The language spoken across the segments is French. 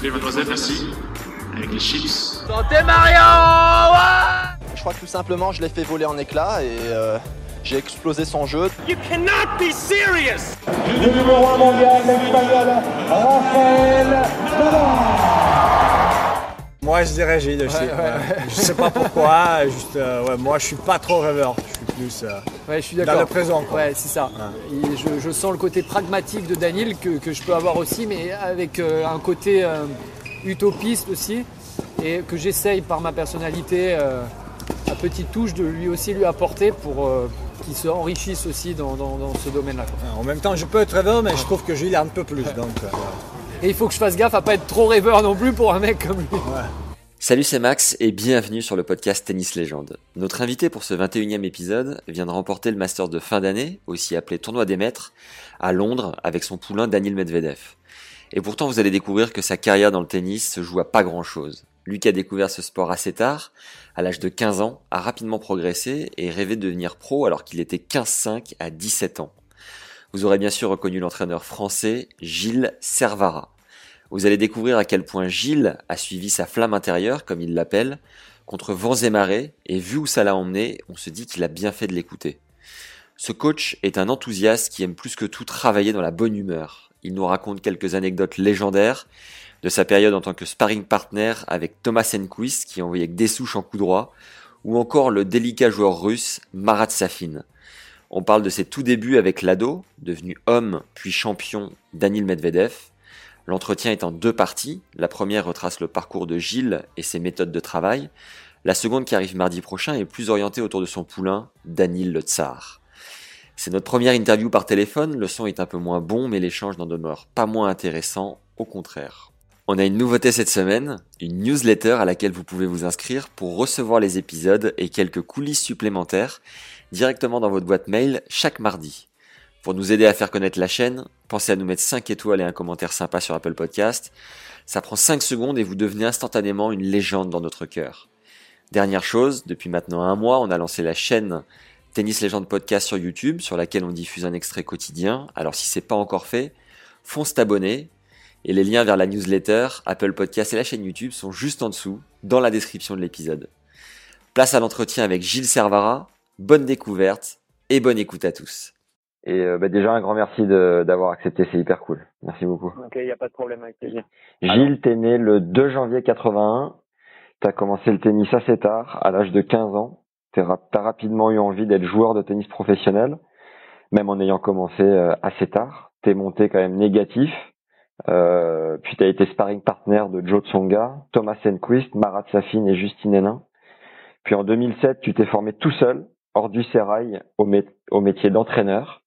Soufflez mademoiselle, merci. Avec les chips. Santé Mario Je crois que tout simplement, je l'ai fait voler en éclats et euh, j'ai explosé son jeu. You cannot be serious du numéro 1 mondial, l'espagnol Rafael Moi, je dirais Gilles aussi. ouais. Je sais pas pourquoi. Juste, euh, ouais, moi, je suis pas trop rêveur. Je suis plus euh, Ouais, je suis dans d'accord. le présent. quoi. Ouais, c'est ça. Et je, je sens le côté pragmatique de Daniel que, que je peux avoir aussi, mais avec euh, un côté euh, utopiste aussi, et que j'essaye par ma personnalité, à petite touche, de lui aussi lui apporter pour qu'il se enrichisse aussi dans, dans- dans ce domaine-là. En même temps, je peux être rêveur, mais je trouve que Gilles est un peu plus. Donc, Et il faut que je fasse gaffe à pas être trop rêveur non plus pour un mec comme lui. Salut, c'est Max et bienvenue sur le podcast Tennis Légende. Notre invité pour ce 21e épisode vient de remporter le Masters de fin d'année, aussi appelé Tournoi des Maîtres, à Londres avec son poulain Daniel Medvedev. Et pourtant, vous allez découvrir que sa carrière dans le tennis se joue à pas grand chose. Lui qui a découvert ce sport assez tard, à l'âge de 15 ans, a rapidement progressé et rêvé de devenir pro alors qu'il était 15-5 à 17 ans. Vous aurez bien sûr reconnu l'entraîneur français Gilles Servara. Vous allez découvrir à quel point Gilles a suivi sa flamme intérieure, comme il l'appelle, contre vents et marées, et vu où ça l'a emmené, on se dit qu'il a bien fait de l'écouter. Ce coach est un enthousiaste qui aime plus que tout travailler dans la bonne humeur. Il nous raconte quelques anecdotes légendaires de sa période en tant que sparring partner avec Thomas Enquist qui envoyait des souches en coup droit, ou encore le délicat joueur russe Marat Safin. On parle de ses tout débuts avec l'ado, devenu homme puis champion Daniil Medvedev, L'entretien est en deux parties. La première retrace le parcours de Gilles et ses méthodes de travail. La seconde, qui arrive mardi prochain, est plus orientée autour de son poulain, Danil le Tsar. C'est notre première interview par téléphone, le son est un peu moins bon, mais l'échange n'en demeure pas moins intéressant, au contraire. On a une nouveauté cette semaine, une newsletter à laquelle vous pouvez vous inscrire pour recevoir les épisodes et quelques coulisses supplémentaires directement dans votre boîte mail chaque mardi. Pour nous aider à faire connaître la chaîne, pensez à nous mettre 5 étoiles et un commentaire sympa sur Apple Podcast. Ça prend 5 secondes et vous devenez instantanément une légende dans notre cœur. Dernière chose, depuis maintenant un mois, on a lancé la chaîne Tennis Légende Podcast sur YouTube, sur laquelle on diffuse un extrait quotidien. Alors si c'est pas encore fait, fonce t'abonner. Et les liens vers la newsletter, Apple Podcast et la chaîne YouTube sont juste en dessous, dans la description de l'épisode. Place à l'entretien avec Gilles Servara. Bonne découverte et bonne écoute à tous. Et euh, bah, déjà un grand merci de- d'avoir accepté, c'est hyper cool. Merci beaucoup. Ok, il n'y a pas de problème avec plaisir. Gilles, t'es né le 2 janvier 81. T'as commencé le tennis assez tard, à l'âge de 15 ans. T'as rapidement eu envie d'être joueur de tennis professionnel, même en ayant commencé euh, assez tard. T'es monté quand même négatif. Euh, puis t'as été sparring partner de Joe Tsonga, Thomas Enquist, Marat Safin et Justine Hénin. Puis en 2007, tu t'es formé tout seul, hors du sérail, au, mé- au métier d'entraîneur.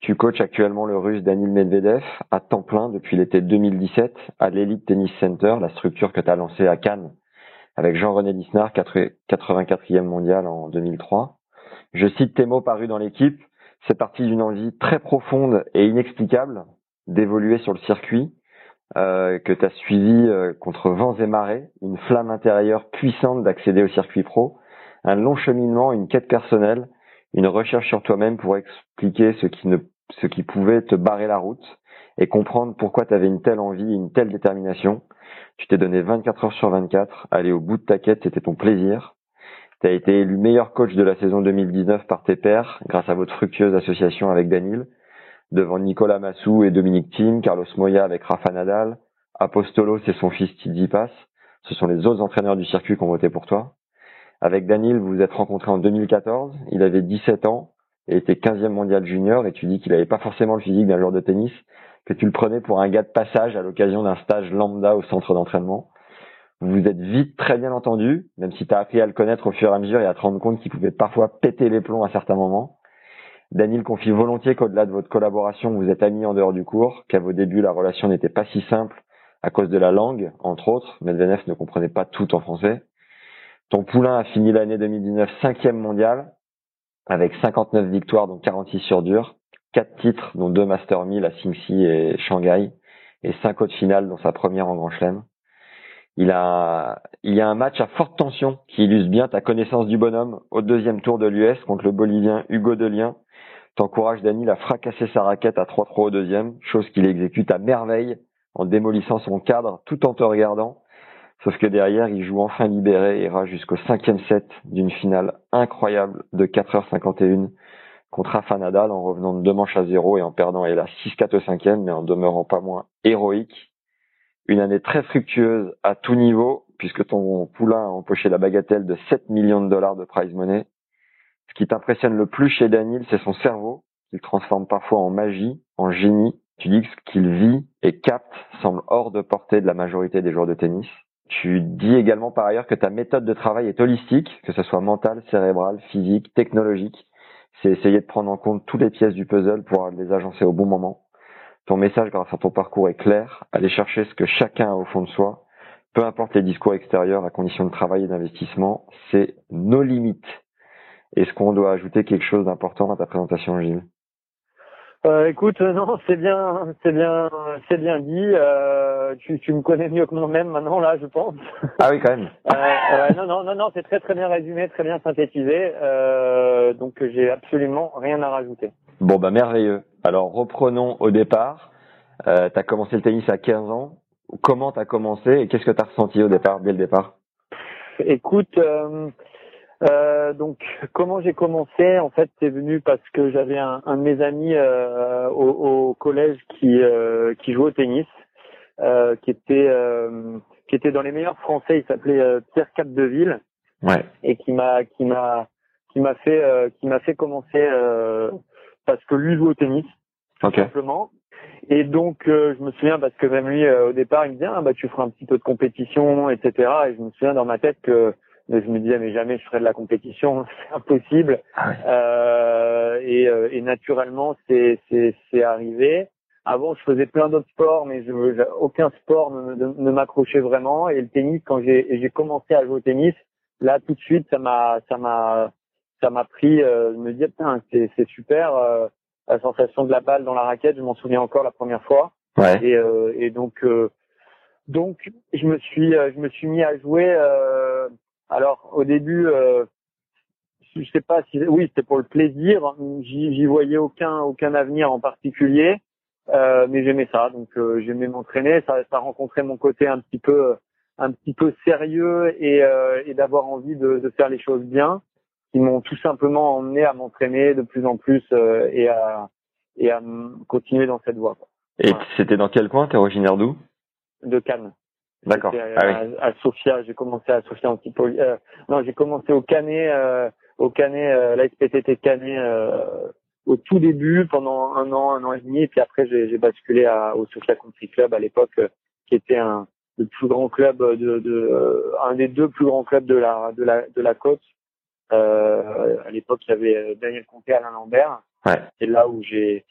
Tu coaches actuellement le russe Danil Medvedev à temps plein depuis l'été 2017 à l'Elite Tennis Center, la structure que tu as lancée à Cannes avec Jean-René Lisnard, 84e mondial en 2003. Je cite tes mots parus dans l'équipe, c'est parti d'une envie très profonde et inexplicable d'évoluer sur le circuit, euh, que tu as suivi euh, contre vents et marées, une flamme intérieure puissante d'accéder au circuit pro, un long cheminement, une quête personnelle, une recherche sur toi-même pour expliquer ce qui ne ce qui pouvait te barrer la route et comprendre pourquoi tu avais une telle envie, une telle détermination. Tu t'es donné 24 heures sur 24, aller au bout de ta quête, c'était ton plaisir. Tu as été élu meilleur coach de la saison 2019 par tes pairs grâce à votre fructueuse association avec Danil, devant Nicolas Massou et Dominique Thiem, Carlos Moya avec Rafa Nadal, Apostolos et son fils Tsitsipas. Ce sont les autres entraîneurs du circuit qui ont voté pour toi. Avec Danil, vous vous êtes rencontrés en 2014. Il avait 17 ans et était 15e mondial junior et tu dis qu'il n'avait pas forcément le physique d'un joueur de tennis, que tu le prenais pour un gars de passage à l'occasion d'un stage lambda au centre d'entraînement. Vous vous êtes vite très bien entendu, même si tu as appris à le connaître au fur et à mesure et à te rendre compte qu'il pouvait parfois péter les plombs à certains moments. Daniel confie volontiers qu'au-delà de votre collaboration, vous êtes amis en dehors du cours, qu'à vos débuts, la relation n'était pas si simple à cause de la langue, entre autres. Medvedev ne comprenait pas tout en français. Ton poulain a fini l'année 2019 cinquième mondial, avec 59 victoires, dont 46 sur dur, 4 titres, dont 2 Master 1000 à Singsi et Shanghai, et 5 autres finales, dont sa première en Grand Chelem. Il a, il y a un match à forte tension qui illustre bien ta connaissance du bonhomme au deuxième tour de l'US contre le Bolivien Hugo Delien. T'encourages Daniel à fracasser sa raquette à 3-3 au deuxième, chose qu'il exécute à merveille en démolissant son cadre tout en te regardant. Sauf que derrière, il joue enfin libéré et ira jusqu'au cinquième set d'une finale incroyable de 4h51 contre Rafa Nadal en revenant de deux manches à zéro et en perdant hélas 6-4 au cinquième, mais en demeurant pas moins héroïque. Une année très fructueuse à tout niveau, puisque ton poulain a empoché la bagatelle de 7 millions de dollars de prize money. Ce qui t'impressionne le plus chez Daniel, c'est son cerveau, qu'il transforme parfois en magie, en génie. Tu dis que ce qu'il vit et capte semble hors de portée de la majorité des joueurs de tennis. Tu dis également par ailleurs que ta méthode de travail est holistique, que ce soit mentale, cérébrale, physique, technologique. C'est essayer de prendre en compte toutes les pièces du puzzle pour les agencer au bon moment. Ton message grâce à ton parcours est clair, aller chercher ce que chacun a au fond de soi, peu importe les discours extérieurs à condition de travail et d'investissement, c'est nos limites. Est-ce qu'on doit ajouter quelque chose d'important à ta présentation, Gilles? Euh, écoute, euh, non, c'est bien, c'est bien, c'est bien dit. Euh, tu, tu me connais mieux que moi-même maintenant là, je pense. Ah oui, quand même. euh, non, non, non, non, c'est très très bien résumé, très bien synthétisé. Euh, donc j'ai absolument rien à rajouter. Bon bah merveilleux. Alors reprenons au départ. Euh, tu as commencé le tennis à 15 ans. Comment tu as commencé et qu'est-ce que tu as ressenti au départ, dès le départ? Écoute, euh, euh, donc comment j'ai commencé En fait, c'est venu parce que j'avais un, un, de mes amis euh, au, au, collège qui euh, qui jouait au tennis, euh, qui était euh, qui était dans les meilleurs français. Il s'appelait Pierre Capdeville. Ouais. Et qui m'a qui m'a qui m'a fait qui m'a fait commencer parce que lui joue au tennis. Okay. Simplement. Et donc, je me souviens parce que même lui, au départ, il me disait, ah, bah, tu feras un petit peu de compétition, etc. Et je me souviens dans ma tête que je me disais mais jamais je ferais de la compétition, c'est impossible. Ah euh, et, euh, et, naturellement c'est c'est c'est arrivé. Avant je faisais plein d'autres sports mais je, aucun sport ne, ne, m'accrochait vraiment et le tennis quand j'ai j'ai commencé à jouer au tennis là tout de suite ça m'a ça m'a ça m'a pris euh, de me dire putain c'est c'est super euh, la sensation de la balle dans la raquette je m'en souviens encore la première fois ouais. et euh, et donc donc je me suis je me suis mis à jouer alors au début, euh, je sais pas si oui c'était pour le plaisir. J'y voyais aucun aucun avenir en particulier, euh, mais j'aimais ça. Donc euh, j'aimais m'entraîner. Ça, ça rencontrait mon côté un petit peu un petit peu sérieux et, euh, et d'avoir envie de, de, faire les choses bien, qui m'ont tout simplement emmené à m'entraîner de plus en plus euh, et à et à continuer dans cette voie. Et c'était dans quel coin? T'es originaire d'où? De Cannes. D'accord. Ah à, Sofia, j'ai commencé à Sofia Antipoli. Euh, non, j'ai commencé au Canet, euh, au Canet, euh, la SPTT Canet euh, au tout début pendant un an, un an et demi, et puis après j'ai basculé à, au Sofia Country Club à l'époque, euh, qui était un le plus grand club de, de un des deux plus grands clubs de la de la de la côte. à l'époque, il y avait Daniel Conté, Alain Lambert. Ouais. C'est là où j'ai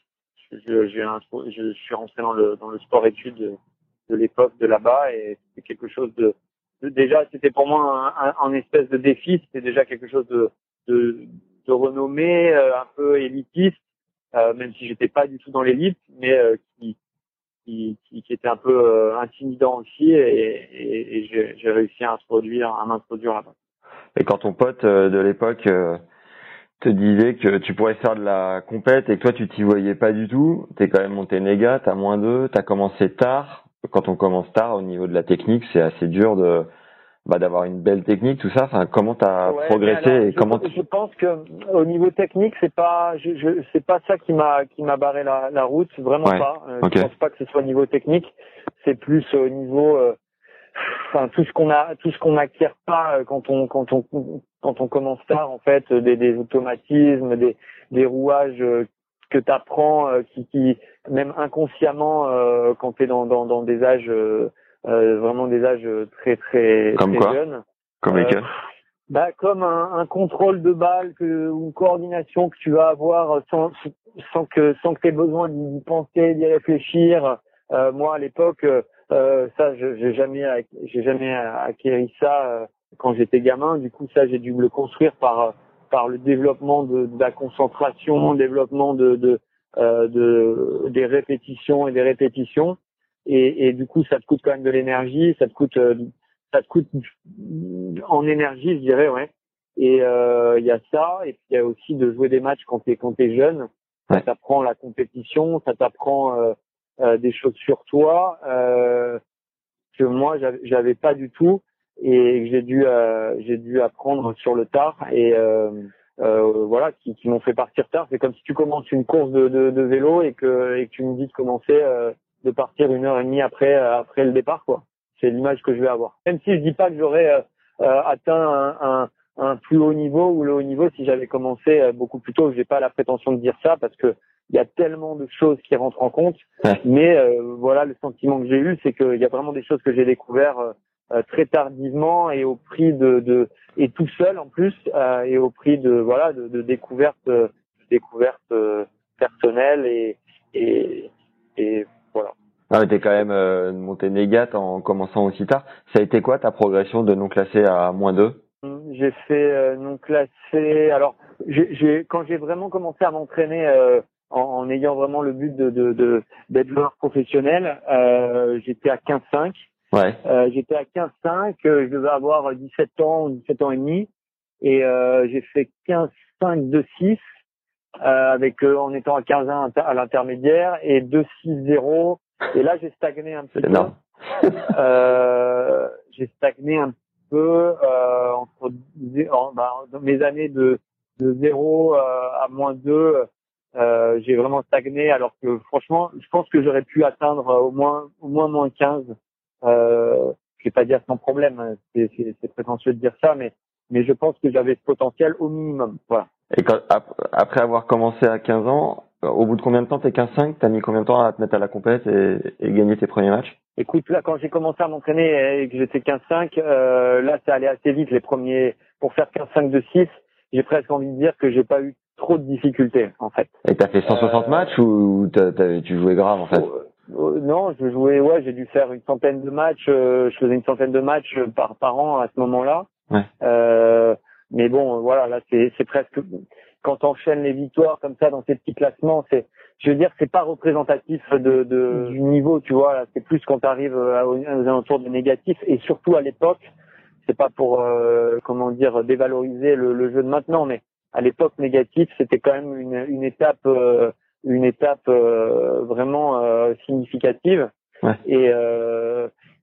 je, je, je suis rentré dans le dans le sport études de l'époque de là-bas et c'était quelque chose de, déjà c'était pour moi un, un, espèce de défi c'était déjà quelque chose de de, de renommé euh, un peu élitiste euh, même si j'étais pas du tout dans l'élite mais euh, qui, qui, qui était un peu intimidant aussi et, et, et j'ai réussi à introduire à m'introduire là-bas. Et quand ton pote de l'époque te disait que tu pourrais faire de la compète et que toi tu t'y voyais pas du tout, t'es quand même monté négat, t'as moins deux, t'as commencé tard, quand on commence tard au niveau de la technique, c'est assez dur de bah, d'avoir une belle technique, tout ça. Enfin, comment t'as ouais, progressé alors, et je, comment Je pense que au niveau technique, c'est pas, je, je c'est pas ça qui m'a qui m'a barré la, la route, vraiment ouais. pas. Euh, okay. Je pense pas que ce soit au niveau technique. C'est plus au niveau, euh, enfin tout ce qu'on a, tout ce qu'on n'acquiert pas euh, quand on quand on quand on commence tard en fait, des, des automatismes, des des rouages euh, que tu apprends euh, qui, qui même inconsciemment euh, quand tu es dans, dans, dans des âges euh, vraiment des âges très très, Comme très quoi jeunes comme lesquels bah, comme un, un, contrôle de balle que, ou une coordination que tu vas avoir sans, sans que sans que tu aies besoin d'y penser, d'y réfléchir. Euh, moi, à l'époque, euh, ça, j'ai jamais j'ai jamais acquéri ça euh, quand j'étais gamin. Du coup, ça, j'ai dû le construire par par le développement de, de la concentration, le développement de, de, euh, de des répétitions et des répétitions. Et, et, du coup, ça te coûte quand même de l'énergie, ça te coûte ça te coûte en énergie, je dirais, ouais. Et il euh, y a ça, et puis il y a aussi de jouer des matchs quand t'es quand t'es jeune. Ça t'apprend la compétition, ça t'apprend euh, euh, des choses sur toi euh, que moi j'avais pas du tout et que j'ai dû euh, j'ai dû apprendre sur le tard et euh, voilà qui, qui m'ont fait partir tard. C'est comme si tu commences une course de, de, de, vélo et que et que tu me dis de commencer de partir une heure et demie après après le départ quoi c'est l'image que je vais avoir. Même si je dis pas que j'aurais euh, euh, atteint un, un, un, plus haut niveau ou le haut niveau si j'avais commencé euh, beaucoup plus tôt, j'ai pas la prétention de dire ça parce que il y a tellement de choses qui rentrent en compte. Mais voilà, le sentiment que j'ai eu, c'est qu'il y a vraiment des choses que j'ai découvert très tardivement et au prix de, de et tout seul en plus et au prix de voilà de, de découvertes de découvertes personnelles et et, et voilà. Ah, t'es quand même euh, monté négate en commençant aussi tard. Ça a été quoi ta progression de non classé à moins 2 J'ai fait euh, non classé. Alors, j'ai, quand j'ai vraiment commencé à m'entraîner euh, en, en, ayant vraiment le but de, de, de d'être joueur professionnel, euh, j'étais à 15-5. Ouais. Euh, j'étais à 15-5. je devais avoir 17 ans, 17 ans et demi, et j'ai fait 15-5 de 6 avec en étant à 15-1 à l'intermédiaire et 2-6-0 et là, j'ai stagné un peu. euh, j'ai stagné un peu euh, entre en, bah, dans mes années de de 0 euh, à moins 2. Euh, j'ai vraiment stagné alors que franchement, je pense que j'aurais pu atteindre au moins au moins moins 15. Euh, je vais pas dire sans problème, hein, c'est, prétentieux de dire ça, mais mais je pense que j'avais ce potentiel au minimum. Voilà. Et quand, après avoir commencé à 15 ans, au bout de combien de temps t'es 15-5 T'as mis combien de temps à te mettre à la compète et, et gagner tes premiers matchs? Écoute, là, quand j'ai commencé à m'entraîner et que j'étais 15-5, euh, là, ça allait assez vite. Les premiers, pour faire 15-5 de 6, j'ai presque envie de dire que j'ai pas eu trop de difficultés, en fait. Et t'as fait 160 euh, matchs ou tu jouais grave, en fait? oh, euh, Non, je jouais, ouais, j'ai dû faire une centaine de matchs. je faisais une centaine de matchs par par an à ce moment-là. Ouais. mais bon, voilà, là, c'est c'est presque quand on enchaîne les victoires comme ça dans ces petits classements, c'est, je veux dire, c'est pas représentatif de, de, du niveau, tu vois. C'est plus quand tu arrives aux, alentours de négatifs et surtout à l'époque, c'est pas pour euh, comment dire dévaloriser le, le, jeu de maintenant, mais à l'époque négatif, c'était quand même une, une étape, euh, une étape euh, vraiment significative. Ouais. Et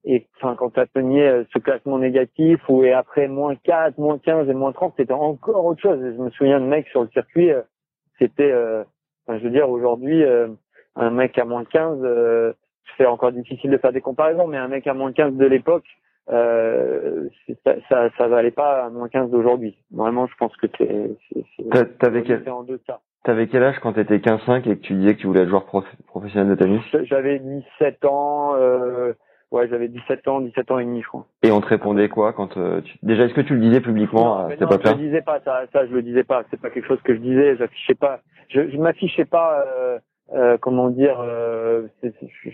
et enfin quand euh, ce classement négatif ou et après moins 4, moins 15 et moins 30, c'était encore autre chose. Je me souviens de mecs sur le circuit, euh, c'était euh, enfin, je veux dire aujourd'hui un mec à moins 15 c'est encore difficile de faire des comparaisons mais un mec à moins 15 de l'époque euh, ça, ça, ça valait pas à moins 15 d'aujourd'hui. Vraiment, je pense que c'est t'avais quel en T'avais quel âge quand t'étais 15-5 et que tu disais que tu voulais être joueur professionnel de tennis? J'avais 17 ans. Euh, Ouais, j'avais 17 ans, 17 ans et demi, je crois. Et on te répondait quoi quand euh, tu... déjà est-ce que tu le disais publiquement Non, non pas je le disais pas ça, ça je le disais pas, c'est pas quelque chose que je disais, j'affichais pas, je, je m'affichais pas, euh, euh, comment dire, euh,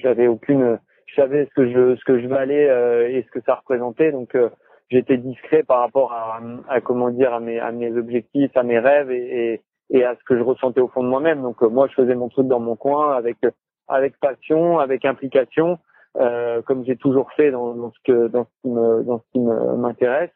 j'avais aucune, je savais ce que je ce que je valais euh, et ce que ça représentait, donc euh, j'étais discret par rapport à, à, comment dire à mes à mes objectifs, à mes rêves et, et, et à ce que je ressentais au fond de moi-même. Donc moi je faisais mon truc dans mon coin avec avec passion, avec implication. Euh, comme j'ai toujours fait dans, dans, ce que dans ce qui me dans ce qui m'intéresse.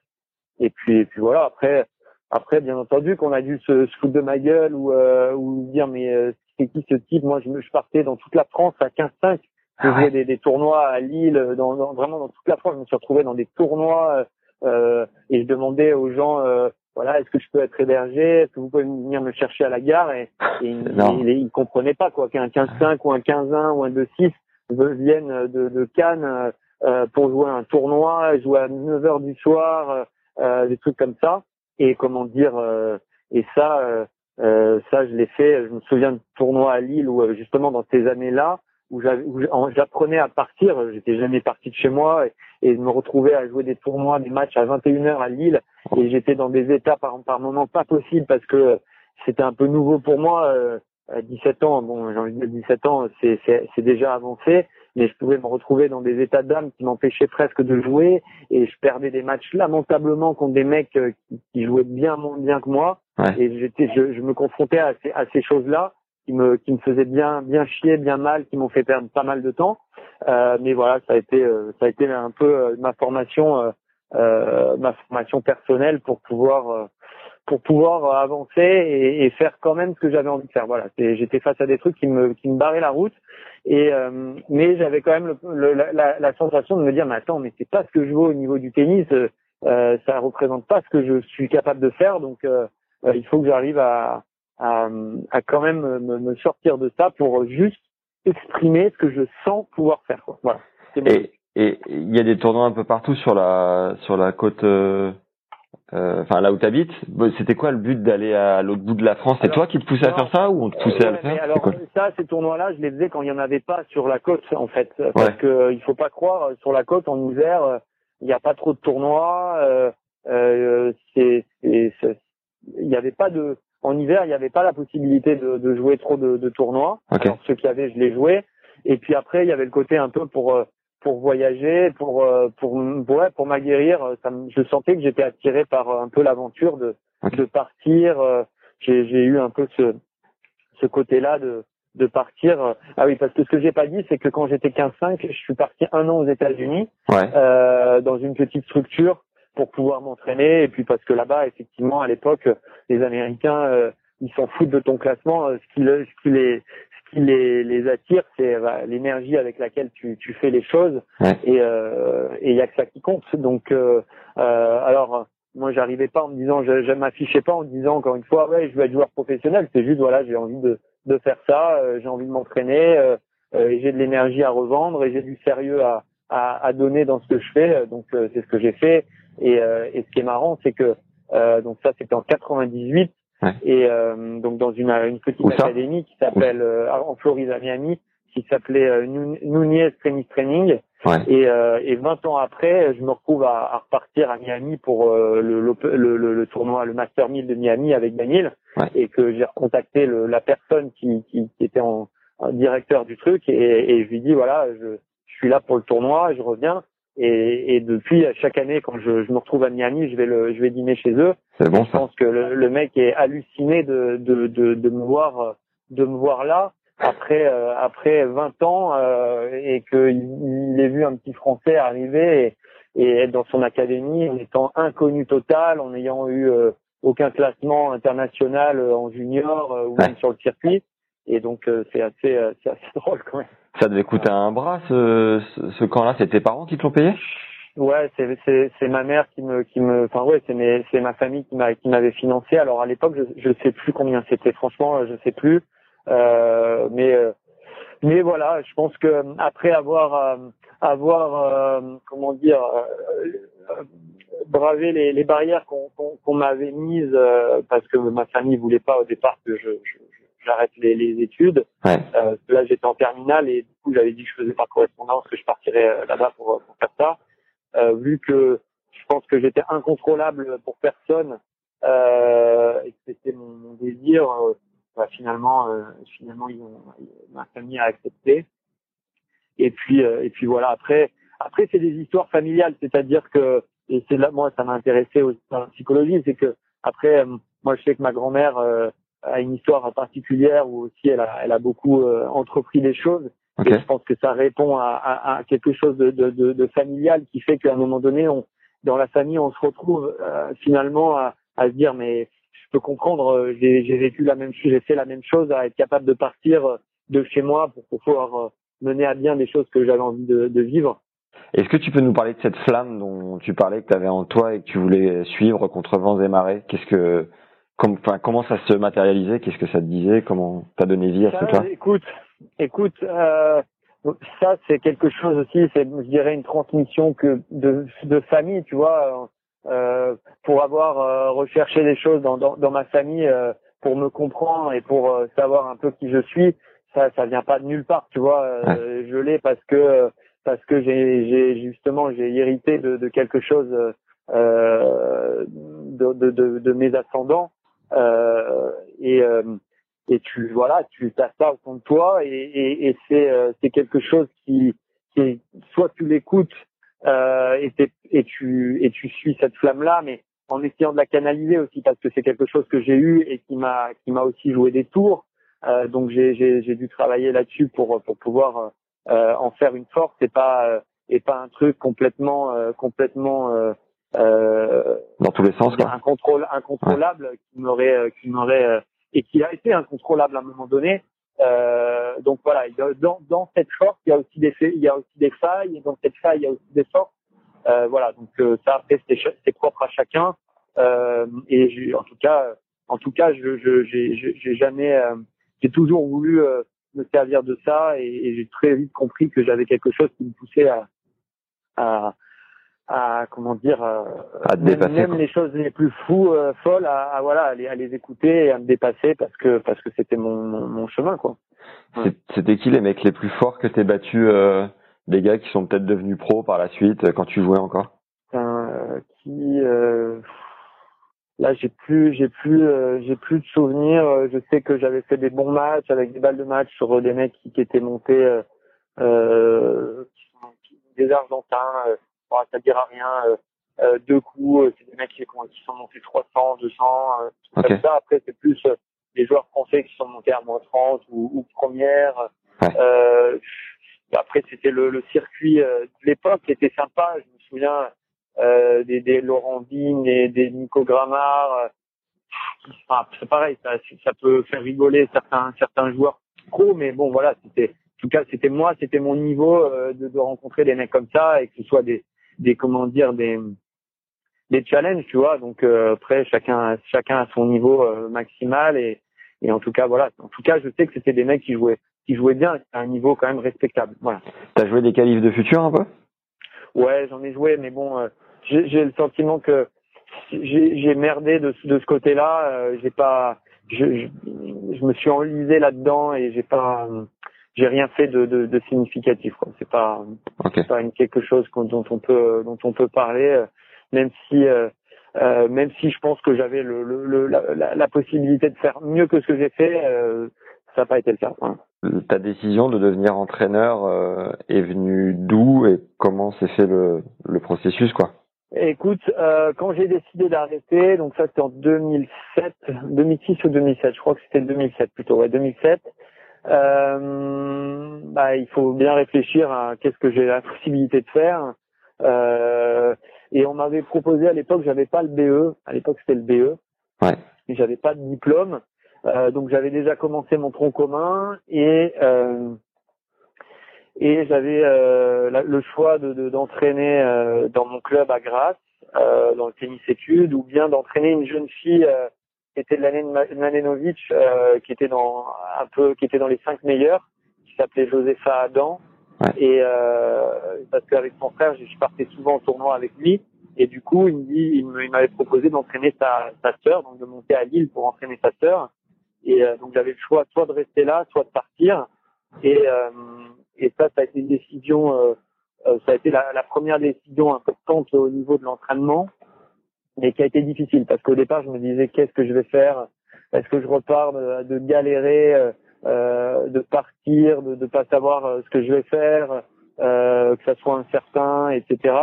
Et puis et puis voilà. Après après bien entendu qu'on a dû se, se, foutre de ma gueule ou euh, ou dire mais euh, c'est qui ce type? Moi je me je partais dans toute la France à 15-5. Je faisais des, des, tournois à Lille, dans, dans, vraiment dans toute la France. Je me suis retrouvé dans des tournois euh, et je demandais aux gens, euh, voilà, est-ce que je peux être hébergé? Est-ce que vous pouvez venir me chercher à la gare? Et, et ils, ils, ils, comprenaient pas quoi qu'un 15-5 ou un 15-1 ou un 2-6 viennent de, de Cannes euh, pour jouer un tournoi, jouer à 9 heures du soir, euh, des trucs comme ça. Et comment dire, euh, et ça, ça je l'ai fait. Je me souviens de tournoi à Lille où justement dans ces années-là, où j'apprenais à partir. J'étais jamais parti de chez moi et, et me retrouvais à jouer des tournois, des matchs à 21h à Lille et j'étais dans des états par, par moments pas possibles parce que c'était un peu nouveau pour moi. Euh, à 17 ans, bon, j'ai envie de dire 17 ans, c'est, déjà avancé, mais je pouvais me retrouver dans des états d'âme qui m'empêchaient presque de jouer et je perdais des matchs lamentablement contre des mecs euh, qui, qui jouaient bien moins bien que moi et j'étais, je, je me confrontais à ces, à ces choses-là qui me qui me faisaient bien bien chier, bien mal, qui m'ont fait perdre pas mal de temps. Euh, mais voilà, ça a été euh, ça a été un peu euh, ma formation euh, ma formation personnelle pour pouvoir pour pouvoir avancer et, et, faire quand même ce que j'avais envie de faire. Voilà, j'étais face à des trucs qui me qui me barraient la route et mais j'avais quand même le, la, la, sensation de me dire mais attends mais c'est pas ce que je veux au niveau du tennis, euh, ça représente pas ce que je suis capable de faire donc il faut que j'arrive à à, à quand même me, me, sortir de ça pour juste exprimer ce que je sens pouvoir faire. Quoi. Voilà. Et et il y a des tournois un peu partout sur la sur la côte. Euh, euh enfin là où tu habites, c'était quoi le but d'aller à l'autre bout de la France? C'est toi qui te poussais à faire ça ou on te poussait à le faire? Alors ça, ces tournois-là, je les faisais quand il y en avait pas sur la côte en fait, parce que euh, il faut pas croire sur la côte en hiver, il n'y a pas trop de tournois. Euh, euh, c'est il n'y avait pas de en hiver, il n'y avait pas la possibilité de, de jouer trop de, de tournois. Alors, ceux qui avaient, je les jouais. Et puis après, il y avait le côté un peu pour euh, pour voyager, pour euh, pour ouais, pour m'aguerrir. Ça, je sentais que j'étais attiré par un peu l'aventure de de partir. Euh, j'ai j'ai eu un peu ce ce côté-là de de partir. Ah oui, parce que ce que j'ai pas dit, c'est que quand j'étais 15-5, je suis parti un an aux États-Unis ouais. euh, dans une petite structure pour pouvoir m'entraîner. Et puis parce que là-bas effectivement à l'époque les Américains euh, ils s'en foutent de ton classement. Euh, ce qui, le, ce qui les ce qui les, les attire c'est bah, l'énergie avec laquelle tu, tu fais les choses. Et euh, et il y a que ça qui compte. Donc euh, alors moi j'arrivais pas en me disant je, je m'affichais pas en disant encore une fois ouais je veux être joueur professionnel. C'est juste voilà j'ai envie de de faire ça j'ai envie de m'entraîner et j'ai de l'énergie à revendre et j'ai du sérieux à, à, à donner dans ce que je fais. Donc c'est ce que j'ai fait et, euh, et ce qui est marrant, c'est que euh, donc ça c'était en 98 et euh, donc dans une, une petite académie qui s'appelle en Floride à Miami, qui s'appelait Nunez Tennis Training. Et, euh, et 20 ans après, je me retrouve à, à repartir à Miami pour euh, le, le, le, le, tournoi, le Master 1000 de Miami avec Daniel, et que j'ai recontacté le, la personne qui, qui, qui était en, en, directeur du truc, et, et je lui dis voilà, je, je suis là pour le tournoi, je reviens. Et, et, depuis chaque année, quand je, je, me retrouve à Miami, je vais le, je vais dîner chez eux. C'est bon. Je pense que le, le, mec est halluciné de, de, de, de, me voir, de me voir là après euh, après 20 ans euh, et qu'il il ait vu un petit Français arriver et, et, être dans son académie en étant inconnu total, en n'ayant eu euh, aucun classement international en junior ou même sur le circuit. Et donc c'est assez, c'est assez drôle quand même. Ça devait coûter un bras ce, ce, camp-là. C'est tes parents qui te l'ont payé? Ouais, c'est c'est c'est ma mère qui me qui me enfin ouais, c'est mes c'est ma famille qui m'a qui m'avait financé. Alors à l'époque, je je sais plus combien c'était franchement, je sais plus. Euh, mais euh, mais voilà, je pense que après avoir euh, avoir euh, comment dire bravé les, les barrières qu'on qu'on m'avait mises parce que ma famille voulait pas au départ que je, je j'arrête les, les, études. Ouais. Euh, là, j'étais en terminale et du coup, j'avais dit que je faisais par correspondance, que je partirais euh, là-bas pour, pour, faire ça. Euh, vu que je pense que j'étais incontrôlable pour personne euh, et que c'était mon, mon, désir, euh, bah, finalement, euh, finalement, ils ont, ma famille a accepté. Et puis, et puis voilà. Après, après, c'est des histoires familiales, c'est-à-dire que et c'est là, moi, ça m'a intéressé aussi dans la psychologie, c'est que après, moi, je sais que ma grand-mère a une histoire particulière où aussi elle a, elle a beaucoup euh, entrepris des choses. Et je pense que ça répond à, à, à quelque chose de, de, de, de, familial qui fait qu'à un moment donné, on, dans la famille, on se retrouve euh, finalement à, à, se dire mais je peux comprendre, euh, j'ai vécu la même chose, j'ai fait la même chose, à être capable de partir de chez moi pour, pour pouvoir mener à bien des choses que j'avais envie de, de vivre. Est-ce que tu peux nous parler de cette flamme dont tu parlais que tu avais en toi et que tu voulais suivre contre vents et marées? Qu'est-ce que enfin, comment ça se matérialisait? Qu'est-ce que ça te disait? Comment t'as donné vie à ce truc-là? Écoute, écoute, euh, ça c'est quelque chose aussi, c'est je dirais une transmission que de, de famille, tu vois, euh, pour avoir euh, recherché des choses dans, dans, dans ma famille, euh, pour me comprendre et pour euh, savoir un peu qui je suis. ça ça vient pas de nulle part, tu vois. Euh, Je l'ai parce que parce que j'ai j'ai justement j'ai hérité de, de quelque chose euh, de, de, de, mes ascendants et euh, et tu voilà tu as ça au fond de toi et, c'est euh, c'est quelque chose qui, soit tu l'écoutes euh, et, tu et tu suis cette flamme là mais en essayant de la canaliser aussi parce que c'est quelque chose que j'ai eu et qui m'a qui m'a aussi joué des tours. Euh, donc j'ai j'ai dû travailler là-dessus pour pour pouvoir euh, en faire une force et pas euh, et pas un truc euh, complètement euh, Dans tous les sens, quoi. incontrôle, incontrôlable qui m'aurait euh, qui m'aurait euh, et qui a été incontrôlable à un moment donné. Euh, donc voilà, dans, dans cette force, il y a aussi des faits, il y a aussi des failles, et dans cette faille, il y a aussi des forces. Euh, voilà, donc euh, ça après c'est propre à chacun. Euh, et en tout cas, en tout cas, je j'ai j'ai- j'ai jamais, euh, j'ai toujours voulu euh, me servir de ça, et, et j'ai très vite compris que j'avais quelque chose qui me poussait à à, à comment dire euh, À même, dépasser, même les choses les plus fous euh, folles à, à, voilà à les, à les écouter et à me dépasser parce que parce que c'était mon, mon mon chemin quoi. C'était qui les mecs les plus forts que t'es battus euh, Des gars qui sont peut-être devenus pros par la suite euh, quand tu jouais encore? Euh, qui euh, là j'ai plus j'ai plus j'ai plus de souvenirs je sais que j'avais fait des bons matchs avec des balles de match sur des mecs qui, qui étaient montés euh, euh, des argentins euh, bon, ça ne dira rien euh, euh, deux coups euh, c'est des mecs qui, qui sont montés 300 200 euh, Ok. comme ça. Après c'est plus les joueurs français qui sont montés à moins 30 ou, ou première. Après c'était le, le circuit de l'époque qui était sympa. Je me souviens des, des Laurent Vigne et des Nico Grammar enfin, c'est pareil ça, ça peut faire rigoler certains certains joueurs pro mais bon voilà c'était en tout cas c'était moi c'était mon niveau euh, de, de rencontrer des mecs comme ça et que ce soit des des comment dire des des challenges tu vois. Donc euh, après chacun chacun a son niveau euh, maximal et et en tout cas voilà. En tout cas je sais que c'était des mecs qui jouaient qui jouaient bien à un niveau quand même respectable voilà. T'as joué des qualifs de futur un peu? Ouais, j'en ai joué, mais bon, euh, j'ai j'ai le sentiment que j'ai j'ai merdé de, ce- de ce côté-là. euh, j'ai pas, je, je, je me suis enlisé là-dedans et j'ai pas, euh, j'ai rien fait de, de, de significatif. quoi. C'est pas, c'est pas une, quelque chose dont on peut, dont on peut parler, euh, même si, euh, euh, même si je pense que j'avais le, le, le- la, la, possibilité de faire mieux que ce que j'ai fait, euh, ça n'a pas été le cas. voilà. Ta décision de devenir entraîneur euh, est venue d'où et comment s'est fait le, le processus quoi? Écoute, euh, quand j'ai décidé d'arrêter, donc ça c'était en 2007, 2006 ou 2007, je crois que c'était 2007 plutôt, ouais 2007. Euh, bah, il faut bien réfléchir à qu'est-ce que j'ai la possibilité de faire. Euh, et on m'avait proposé à l'époque, j'avais pas le BE, à l'époque c'était le BE, Ouais. j'avais pas de diplôme, Euh, donc j'avais déjà commencé mon tronc commun et euh, et j'avais euh, le choix de de- d'entraîner euh, dans mon club à Grasse euh, dans le tennis études ou bien d'entraîner une jeune fille euh, qui était de l'année de Ma- Mladenovic euh, qui était dans un peu qui était dans les cinq meilleurs qui s'appelait Josepha Adam. Et euh, parce qu'avec son frère je partais souvent au tournoi avec lui. Et du coup il me dit il m'avait proposé d'entraîner sa sa sœur donc de monter à Lille pour entraîner sa sœur. Et euh, donc j'avais le choix soit de rester là soit de partir. Et euh, et ça ça a été une décision euh, euh, ça a été la, la première décision importante au niveau de l'entraînement mais qui a été difficile parce qu'au départ je me disais qu'est-ce que je vais faire? Est-ce que je repars de, de galérer euh, euh, de partir de ne pas savoir euh, ce que je vais faire euh, que ça soit incertain etc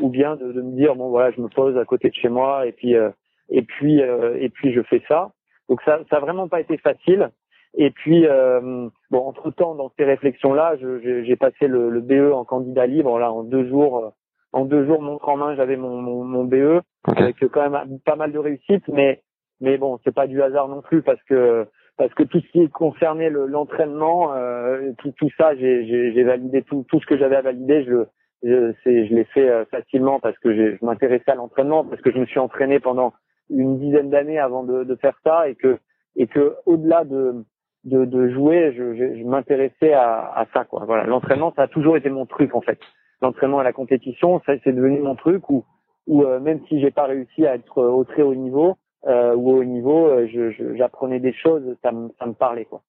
ou bien de, de me dire bon voilà je me pose à côté de chez moi et puis euh, et puis euh, et puis je fais ça. Donc ça ça a vraiment pas été facile. Et puis euh, bon entre temps dans ces réflexions là j'ai passé le, le BE en candidat libre là en deux jours euh, en deux jours montre en main j'avais mon, mon, mon BE avec quand même pas mal de réussite mais mais bon c'est pas du hasard non plus parce que parce que tout ce qui concernait le- l'entraînement euh, tout tout ça j'ai validé tout tout ce que j'avais à valider je le je, c'est- je l'ai fait euh, facilement parce que je m'intéressais à l'entraînement parce que je me suis entraîné pendant une dizaine d'années avant de, de faire ça et que et que au-delà de de, de jouer, je, je, je m'intéressais à, à ça quoi. Voilà, l'entraînement ça a toujours été mon truc en fait. L'entraînement et la compétition, ça c'est devenu mon truc où où euh, même si j'ai pas réussi à être au très haut niveau euh, ou au haut niveau, euh, je- je- j'apprenais des choses, ça me ça me parlait quoi.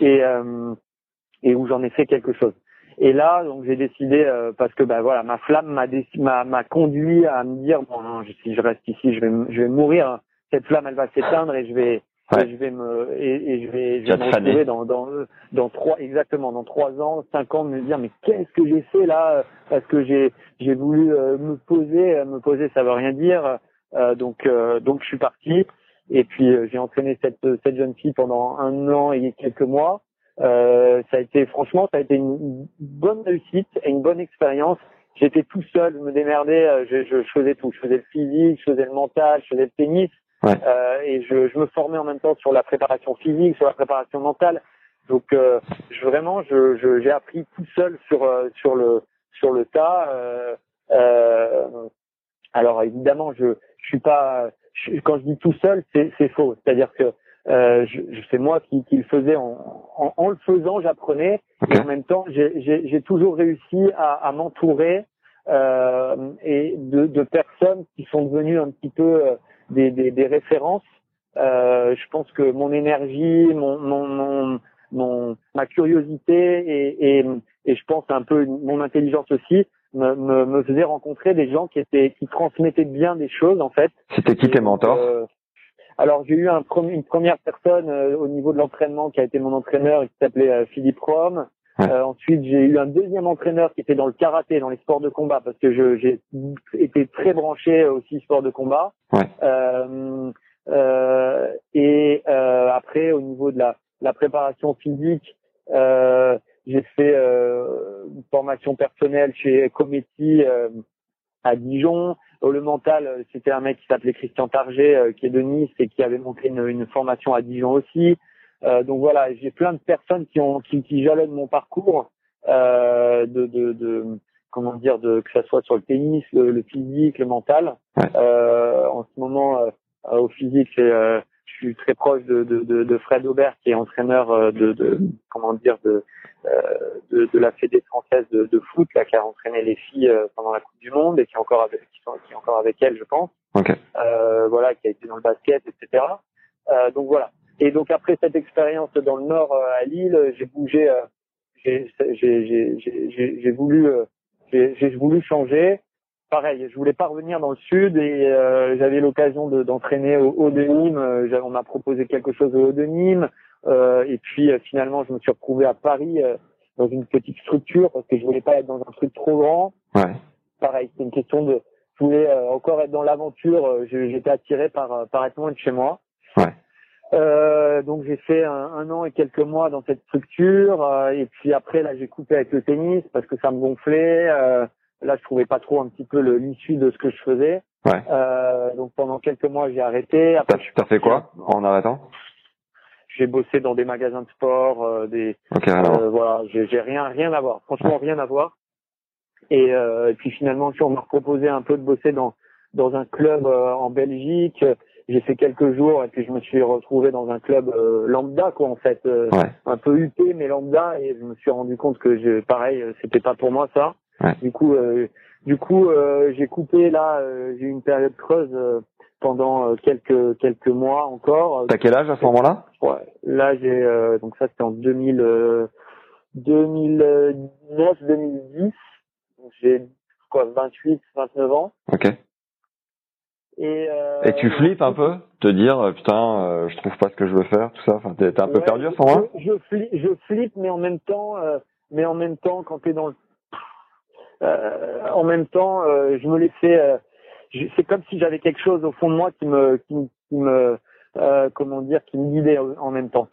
Et euh, et où j'en ai fait quelque chose. Et là, donc j'ai décidé euh, parce que ben voilà, ma flamme m'a m'a m'a conduit à me dire bon, si je reste ici, je vais je vais mourir. Cette flamme, elle va s'éteindre et je vais et je vais me et, je vais, je vais me retrouver dans dans dans trois exactement dans trois ans, cinq ans, me dire mais qu'est-ce que j'ai fait là Parce que j'ai j'ai voulu euh, me poser, me poser, ça veut rien dire. Euh, donc donc je suis parti et puis j'ai entraîné cette cette jeune fille pendant un an et quelques mois. Euh, ça a été franchement, ça a été une bonne réussite et une bonne expérience. J'étais tout seul, je me démerdais, euh, je, je, faisais tout. Je faisais le physique, je faisais le mental, je faisais le tennis. Euh, et je, je, me formais en même temps sur la préparation physique, sur la préparation mentale. Donc euh, je, vraiment, je, j'ai appris tout seul sur sur le sur le tas. alors évidemment, je je suis pas quand je dis tout seul, c'est faux. C'est-à-dire que euh, je, c'est moi qui, qui, le faisais en, en, en le faisant, j'apprenais. Et en même temps, j'ai toujours réussi à, à m'entourer euh, et de, de, personnes qui sont devenues un petit peu euh, des, des, des références. Euh, je pense que mon énergie, mon, mon, mon, mon ma curiosité et, et, et, je pense un peu mon intelligence aussi me, me, me faisait rencontrer des gens qui étaient qui transmettaient bien des choses en fait. C'était qui tes mentors euh, alors j'ai eu un, une première personne euh, au niveau de l'entraînement qui a été mon entraîneur qui s'appelait euh, Philippe Euh, ensuite j'ai eu un deuxième entraîneur qui était dans le karaté, dans les sports de combat, parce que j'ai été très branché aussi sport de combat. Ouais. et après au niveau de la, la préparation physique, j'ai fait une formation personnelle chez Cometti à Dijon. le mental, euh, c'était un mec qui s'appelait Christian Target, euh, qui est de Nice et qui avait monté une, une formation à Dijon aussi. Euh, donc voilà, j'ai plein de personnes qui ont qui, qui jalonnent mon parcours euh, de, de, de, comment dire de que ça soit sur le tennis, le, physique, le mental. Euh, en ce moment, au physique, c'est je suis très proche de, de, de, de, Fred Aubert, qui est entraîneur de, de comment dire de euh, de, de, la Fédé française de, de, foot, là, qui a entraîné les filles euh, pendant la Coupe du Monde et qui est encore avec, qui, sont, qui est encore avec elle, je pense. Okay. Euh, voilà, qui a été dans le basket, etc. Euh, donc voilà. Et donc après cette expérience dans le Nord à Lille, j'ai bougé, j'ai voulu, j'ai voulu changer. Pareil, je voulais pas revenir dans le Sud et j'avais l'occasion d'entraîner au Haut de Nîmes. on m'a proposé quelque chose au Haut de Nîmes. Euh, et puis euh, finalement, je me suis retrouvé à Paris euh, dans une petite structure parce que je voulais pas être dans un truc trop grand. Ouais. Pareil, c'est une question de, je voulais encore être dans l'aventure. J'étais attiré par par être loin de chez moi. Ouais. Euh, donc j'ai fait un, un, an et quelques mois dans cette structure euh, et puis après là j'ai coupé avec le tennis parce que ça me gonflait. Euh, là je trouvais pas trop un petit peu l'issue de ce que je faisais. Ouais. donc pendant quelques mois j'ai arrêté. T'as fait quoi en arrêtant? J'ai bossé dans des magasins de sport, euh, des euh, voilà, j'ai rien rien à voir, franchement rien à voir. Et, euh, et puis finalement, on m'a proposé un peu de bosser dans dans un club euh, en Belgique. J'ai fait quelques jours et puis je me suis retrouvé dans un club euh, lambda quoi en fait, un peu huppé mais lambda et je me suis rendu compte que je, pareil, c'était pas pour moi ça. Du coup, du coup, j'ai coupé là, j'ai eu une période creuse pendant euh, quelques quelques mois encore. T'as quel âge à ce moment-là? Ouais, là j'ai euh, donc ça c'était en 2000 2009 2010. Donc j'ai quoi 28 29 ans. OK. Et, euh, et tu flippes un peu Te dire, euh, putain, je trouve pas ce que je veux faire, tout ça. Enfin, t'es un peu perdu à ce moment-là? je, je, flippe, je flippe, mais en même temps, mais en même temps, quand t'es dans le, en même temps, je me laissais, c'est comme si j'avais quelque chose au fond de moi qui me, qui, me, euh, comment dire, qui me guidait en même temps.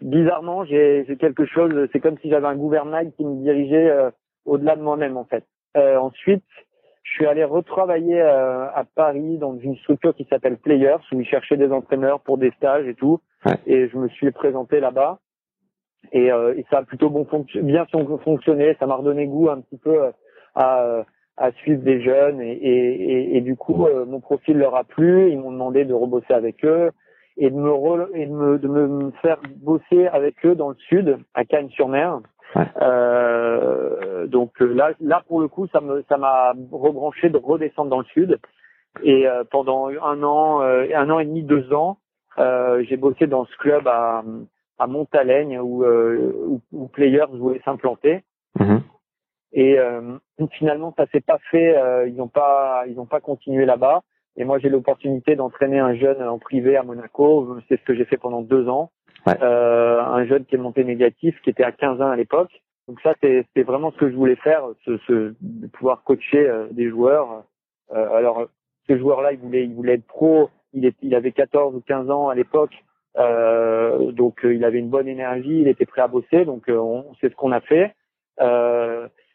bizarrement, j'ai quelque chose. C'est comme si j'avais un gouvernail qui me dirigeait euh, au-delà de moi-même en fait. Euh, ensuite, je suis allé retravailler à Paris dans une structure qui s'appelle Players où ils cherchaient des entraîneurs pour des stages et tout. Et je me suis présenté là-bas. Et, et, ça a plutôt bon bien fonctionné. Ça m'a redonné goût un petit peu à à suivre des jeunes et, et, et, du coup euh, mon profil leur a plu, ils m'ont demandé de rebosser avec eux et de me, et de me, de me faire bosser avec eux dans le sud à Cannes-sur-Mer. Euh, donc euh, là là pour le coup ça me ça m'a rebranché de redescendre dans le sud et euh, pendant un an un an et demi deux ans j'ai bossé dans ce club à à Montalaigne où, euh, où, où Players voulait s'implanter. Mhm. Et euh, finalement, ça s'est pas fait. euh, ils n'ont pas, ils n'ont pas continué là-bas. Et moi, j'ai l'opportunité d'entraîner un jeune en privé à Monaco. C'est ce que j'ai fait pendant deux ans. Euh, un jeune qui est monté négatif, qui était à 15 ans à l'époque. Donc ça, c'est vraiment ce que je voulais faire, ce, ce, de pouvoir coacher euh, des joueurs. Euh, alors, ce joueur-là, il voulait, il voulait être pro. Il, est, il avait 14 ou 15 ans à l'époque. Euh, donc, euh, il avait une bonne énergie. Il était prêt à bosser. Donc, euh, on, c'est ce qu'on a fait.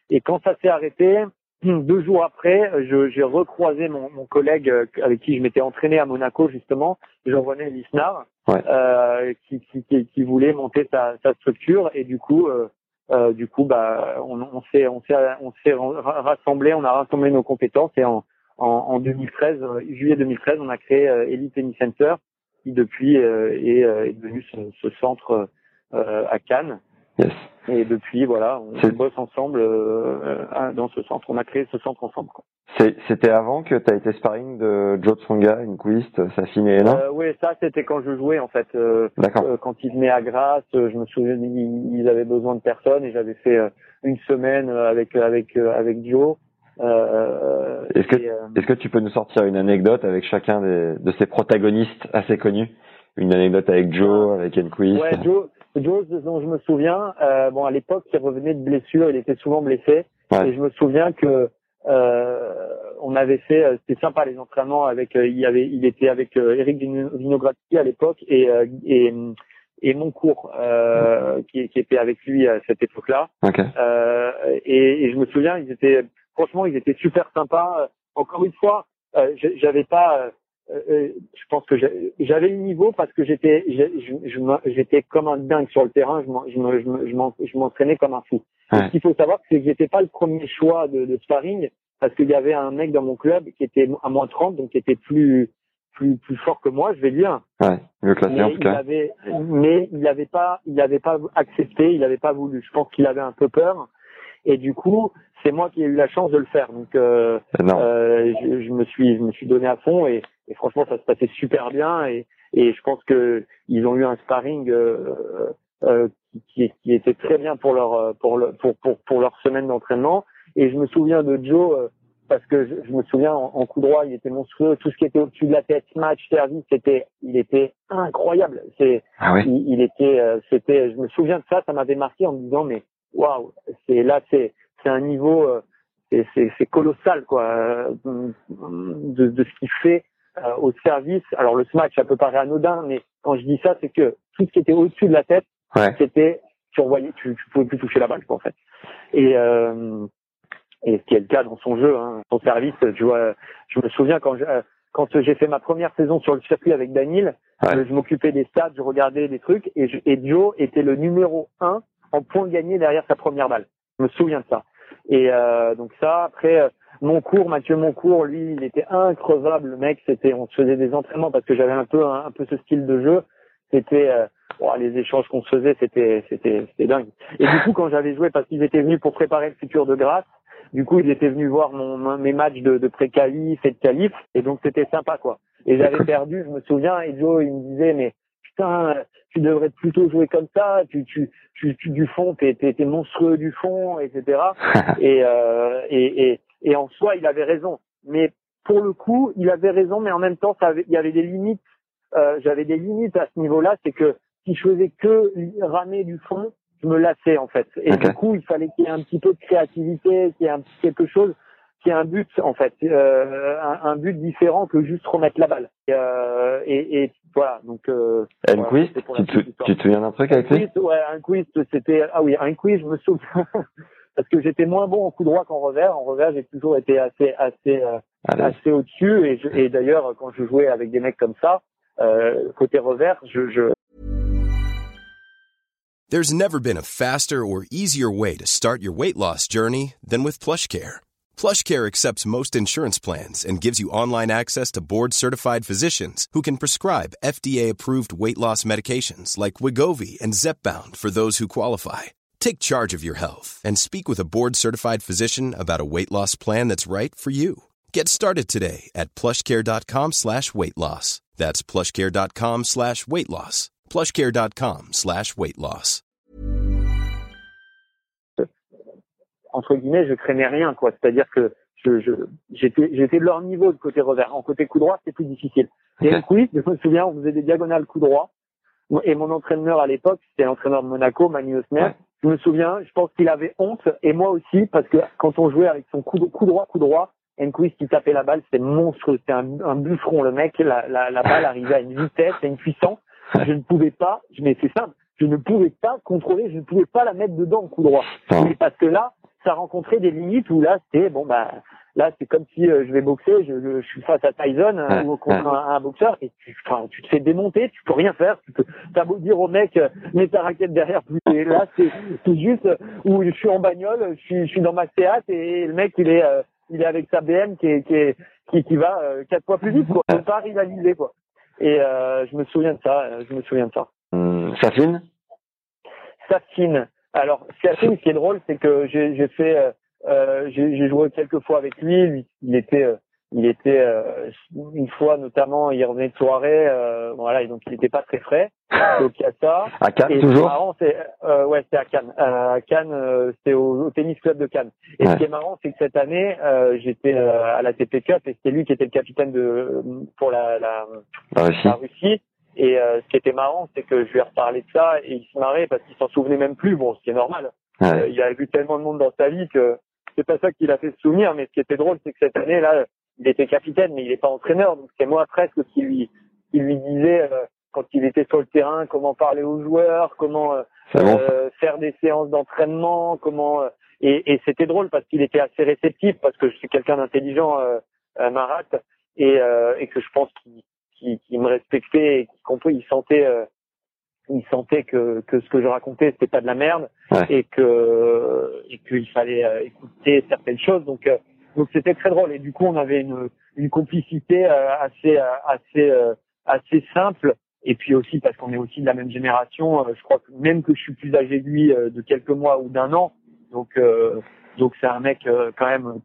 Et quand ça s'est arrêté, deux jours après, j'ai recroisé mon, mon collègue avec qui je m'étais entraîné à Monaco justement, Jean-René Lisnard, Ouais. euh, qui, qui, qui, qui voulait monter sa, sa structure et du coup, euh, euh, du coup, bah, on, on s'est on s'est on s'est ra- rassemblé, on a rassemblé nos compétences et en en, en 2013, euh, juillet 2013, on a créé euh, Elite Tennis Center, qui depuis euh, est, euh, est devenu ce, ce centre euh, à Cannes. Yes. Et depuis, voilà, on bosse ensemble euh, dans ce centre. On a créé ce centre ensemble. C'était avant que tu as été sparring de Joe Tsonga, une quiziste, Safine et Hénin Euh, oui, ça c'était quand je jouais en fait. Euh, D'accord. euh, quand ils venaient à Grasse, euh, je me souviens, ils, avaient besoin de personne et j'avais fait euh, une semaine avec avec avec Joe. Euh, Est-ce que, est-ce que tu peux nous sortir une anecdote avec chacun des, de ces protagonistes assez connus? Une anecdote avec Joe, avec Enquist Ouais, Joe, Joe, dont je me souviens, euh, bon, à l'époque, il revenait de blessure, il était souvent blessé. Ouais. Et je me souviens que euh, on avait fait, euh, c'était sympa les entraînements avec, euh, il y avait, il était avec euh, Eric Vino- Vinogradski à l'époque et euh, et et Moncourt euh, qui, qui était avec lui à cette époque-là. Ok. Euh, et, et je me souviens, ils étaient, franchement, ils étaient super sympas. Encore une fois, euh, j'avais pas, je pense que j'avais le niveau parce que j'étais, j'étais comme un dingue sur le terrain. Je m'en- je me- je me- je m'en- je m'entraînais comme un fou. Ouais. Ce qu'il faut savoir, c'est que j'étais pas le premier choix de, de sparring parce qu'il y avait un mec dans mon club qui était à moins 30, donc qui était plus plus plus fort que moi, je vais dire. Ouais, mieux classé Mais en tout il cas. avait, mais il n'avait pas, il n'avait pas accepté, il n'avait pas voulu. Je pense qu'il avait un peu peur. Et du coup, c'est moi qui ai eu la chance de le faire. Donc, euh, euh, je, je me suis, je me suis donné à fond et, et franchement, ça se passait super bien. Et, et je pense que ils ont eu un sparring euh, euh, qui, qui était très bien pour leur, euh, pour le, pour, pour, pour leur semaine d'entraînement. Et je me souviens de Joe. euh, parce que je, je me souviens en, en coup droit, il était monstrueux. Tout ce qui était au-dessus de la tête, match, service, c'était, il était incroyable. C'est, Ah oui il, il était, euh, c'était, je me souviens de ça, ça m'avait marqué en me disant mais waouh, c'est là, c'est, c'est un niveau, euh, c'est, c'est, c'est colossal quoi, euh, de, de ce qu'il fait euh, au service. Alors le smash, ça peut paraître anodin, mais quand je dis ça, c'est que tout ce qui était au-dessus de la tête, Ouais. c'était, tu revoyais, tu, tu pouvais plus toucher la balle quoi en fait. Et euh, et ce qui est le cas dans son jeu, hein, son service, tu vois, je me souviens quand je, euh, quand j'ai fait ma première saison sur le circuit avec Daniel, Ouais. je m'occupais des stats, je regardais des trucs et, je, et Joe était le numéro un en points gagnés derrière sa première balle. Je me souviens de ça. Et euh, donc ça, après euh, Moncourt, Mathieu Moncourt, lui, il était increvable, le mec. C'était, on se faisait des entraînements parce que j'avais un peu un, un peu ce style de jeu. C'était euh, oh, les échanges qu'on se faisait, c'était c'était c'était dingue. Et du coup, quand j'avais joué, parce qu'ils étaient venus pour préparer le futur de Grasse, du coup, ils étaient venus voir mon, mes matchs de, de pré-qualif et de qualif, et donc c'était sympa, quoi. Et j'avais perdu, je me souviens, et Joe, il me disait, mais putain, tu devrais plutôt jouer comme ça, tu, tu, tu, tu du fond, t'es, t'es, t'es monstrueux du fond, etc. et, euh, et, et, et en soi, il avait raison. Mais pour le coup, il avait raison, mais en même temps, ça avait, il y avait des limites. Euh, j'avais des limites à ce niveau-là, c'est que si je faisais que ramer du fond, je me lassais en fait. Et du coup, il fallait qu'il y ait un petit peu de créativité, qu'il y ait un petit quelque chose, qu'il y ait un but en fait, euh, un, un but différent que juste remettre la balle. Et, euh, et, et voilà, donc. Euh, voilà, la tu, tu te souviens d'un truc avec lui? quiz, ouais, un quiz, c'était ah oui, un quiz, je me souviens parce que j'étais moins bon en coup droit qu'en revers. En revers, j'ai toujours été assez assez euh, assez au-dessus et, je- et d'ailleurs quand je jouais avec des mecs comme ça, euh, côté revers, je, je There's never been a faster or easier way to start your weight loss journey than with PlushCare. PlushCare accepts most insurance plans and gives you online access to board-certified physicians who can prescribe FDA-approved weight loss medications like Wigovi and Zepbound for those who qualify. Take charge of your health and speak with a board-certified physician about a weight loss plan that's right for you. Get started today at plushcare.com slash weight loss. That's plushcare.com slash weight loss. plushcare.com slash weight loss. Entre guillemets, je craignais rien, quoi. C'est-à-dire que je, je, j'étais, j'étais de leur niveau de côté revers. En côté coup droit, c'était plus difficile. Et Ok. un quiz, je me souviens, on faisait des diagonales coup droit. Et mon entraîneur à l'époque, c'était l'entraîneur de Monaco, Manu Osner. Je me souviens, je pense qu'il avait honte, et moi aussi, parce que quand on jouait avec son coup, coup droit, coup droit, Enquist qui tapait la balle, c'était monstrueux, c'était un, un bûcheron, le mec, la, la, la balle arrivait à une vitesse, à une puissance, je ne pouvais pas, mais c'est simple, je ne pouvais pas contrôler, je ne pouvais pas la mettre dedans, coup droit. Parce que là, ça rencontrait des limites où là, c'était, bon, bah, là, c'est comme si euh, je vais boxer, je, je- je suis face à Tyson euh, Ouais, ou contre ouais. un, un boxeur et tu, enfin, tu te fais démonter, tu peux rien faire, tu peux, t'as beau dire au mec, euh, mets ta raquette derrière, plus et là, c'est, c'est juste euh, où je suis en bagnole, je suis, je suis dans ma Seat et le mec, il est, euh, il est avec sa BM qui est, qui est, qui, qui va euh, quatre fois plus vite, quoi. On pas rivaliser, quoi. Et euh, je me souviens de ça, je me souviens de ça. Hum, Safine? Safine. Alors, Safine, ce qui est drôle, c'est que j'ai j'ai fait, j'ai j'ai joué quelques fois avec lui. lui il était, euh, il était euh, une fois notamment, il revenait de soirée, euh, voilà, et donc il n'était pas très frais. Donc il y a ça. À Cannes, et toujours marrant, c'est, euh, ouais, c'est à Cannes. Euh, à Cannes, euh, c'est au, au tennis club de Cannes. Et ce qui est marrant, c'est que cette année, euh, j'étais euh, à la TP Cup et c'était lui qui était le capitaine de pour la, la, La Russie. la Russie. Et euh, ce qui était marrant, c'est que je lui ai reparlé de ça et il se marrait parce qu'il s'en souvenait même plus. Bon, ce qui est normal. Ouais. Euh, il a vu tellement de monde dans sa vie que c'est pas ça qui l'a fait se souvenir. Mais ce qui était drôle, c'est que cette année, là, il était capitaine, mais il n'est pas entraîneur. Donc c'est moi presque qui lui, qui lui disait euh, quand il était sur le terrain comment parler aux joueurs, comment euh, bon. euh, faire des séances d'entraînement, comment. euh, et et c'était drôle parce qu'il était assez réceptif parce que je suis quelqu'un d'intelligent, euh, euh, Marat, et, euh, et que je pense qu'il qui, qui me respectait et qui compris, il sentait, euh, il sentait que, que ce que je racontais c'était pas de la merde Ouais. et que et qu'il fallait euh, écouter certaines choses. Donc euh, donc c'était très drôle et du coup on avait une une complicité euh, assez assez euh, assez simple et puis aussi parce qu'on est aussi de la même génération. euh, je crois que même que je suis plus âgé que lui euh, de quelques mois ou d'un an, donc euh, donc c'est un mec euh, quand même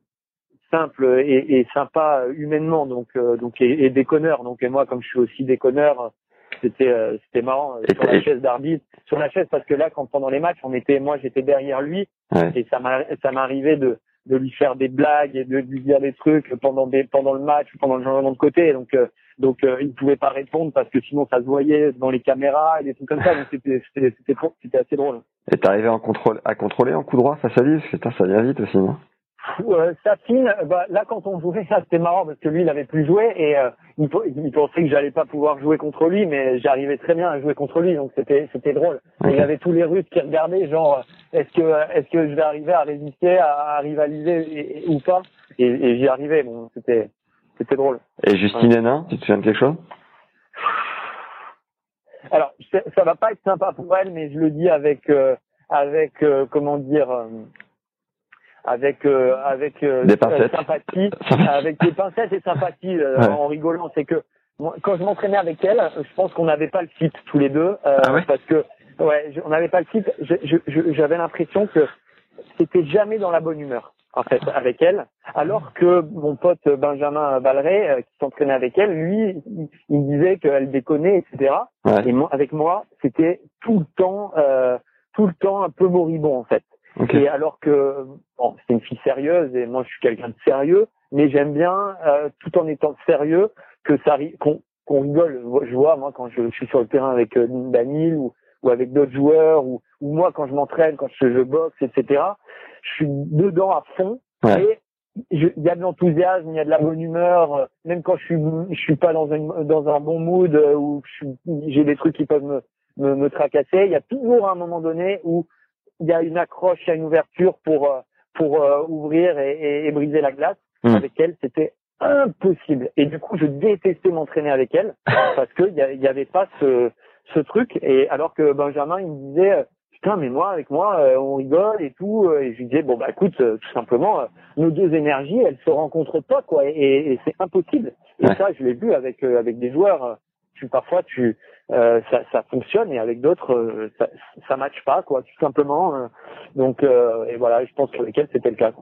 simple et, et sympa humainement donc euh, donc et, et déconneur donc et moi comme je suis aussi déconneur c'était euh, c'était marrant euh, sur la chaise d'arbitre sur la chaise parce que là quand pendant les matchs on était moi j'étais derrière lui Ouais. et ça m'a ça m'arrivait de de lui faire des blagues et de lui dire des trucs pendant des pendant le match ou pendant le changement de côté donc euh, donc euh, il pouvait pas répondre parce que sinon ça se voyait dans les caméras et des trucs comme ça donc c'était c'était assez drôle Et t'arrivais en contrôle, à contrôler en coup droit face à lui Parce que ça vient vite aussi, non? Euh, Safine, bah, là quand on jouait, ça c'était marrant parce que lui il avait plus joué et euh, il, pe- il pensait que j'allais pas pouvoir jouer contre lui, mais j'arrivais très bien à jouer contre lui, donc c'était c'était drôle. Et il y avait tous les Russes qui regardaient, genre euh, est-ce que est-ce que je vais arriver à résister, à, à rivaliser et- et- ou pas Et, et j'y arrivais, bon c'était c'était drôle. Et Justine Hénin, tu te souviens de quelque chose? Alors ça va pas être sympa pour elle, mais je le dis avec euh, avec euh, comment dire. Euh, avec euh, avec euh, Des pincettes. euh, sympathie, avec des pincettes et sympathie euh, Ouais. en rigolant, c'est que moi, quand je m'entraînais avec elle, je pense qu'on n'avait pas le fit tous les deux euh, Ah ouais parce que ouais, je- on n'avait pas le fit. J'avais l'impression que c'était jamais dans la bonne humeur en fait avec elle, alors que mon pote Benjamin Balleret euh, qui s'entraînait avec elle, lui, il, il me disait qu'elle déconnait, etc. Ouais. Et moi, avec moi, c'était tout le temps, euh, tout le temps un peu moribond en fait. Et alors que bon, c'est une fille sérieuse et moi je suis quelqu'un de sérieux, mais j'aime bien euh, tout en étant sérieux que ça qu'on qu'on rigole. Je vois moi quand je, je suis sur le terrain avec euh, Daniel ou, ou avec d'autres joueurs ou, ou moi quand je m'entraîne, quand je, je boxe, etc. Je suis dedans à fond Ouais. et il y a de l'enthousiasme, il y a de la bonne humeur, euh, même quand je suis je suis pas dans un dans un bon mood euh, ou j'ai des trucs qui peuvent me, me me tracasser, il y a toujours un moment donné où il y a une accroche, il y a une ouverture pour euh, pour euh, ouvrir et, et- et briser la glace. Mm. Avec elle, c'était impossible. Et du coup, je détestais m'entraîner avec elle parce que il y, avait pas ce ce truc. Et alors que Benjamin, il me disait putain, mais moi avec moi, euh, on rigole et tout. Et je lui disais bon bah écoute, euh, tout simplement, nos deux énergies, elles se rencontrent pas quoi. Et, et- c'est impossible. Et Ouais. ça, je l'ai vu avec avec des joueurs. Tu parfois tu euh, ça, ça fonctionne et avec d'autres euh, ça ça matche pas quoi tout simplement euh. donc euh, et voilà je pense qu'avec elle c'était le cas.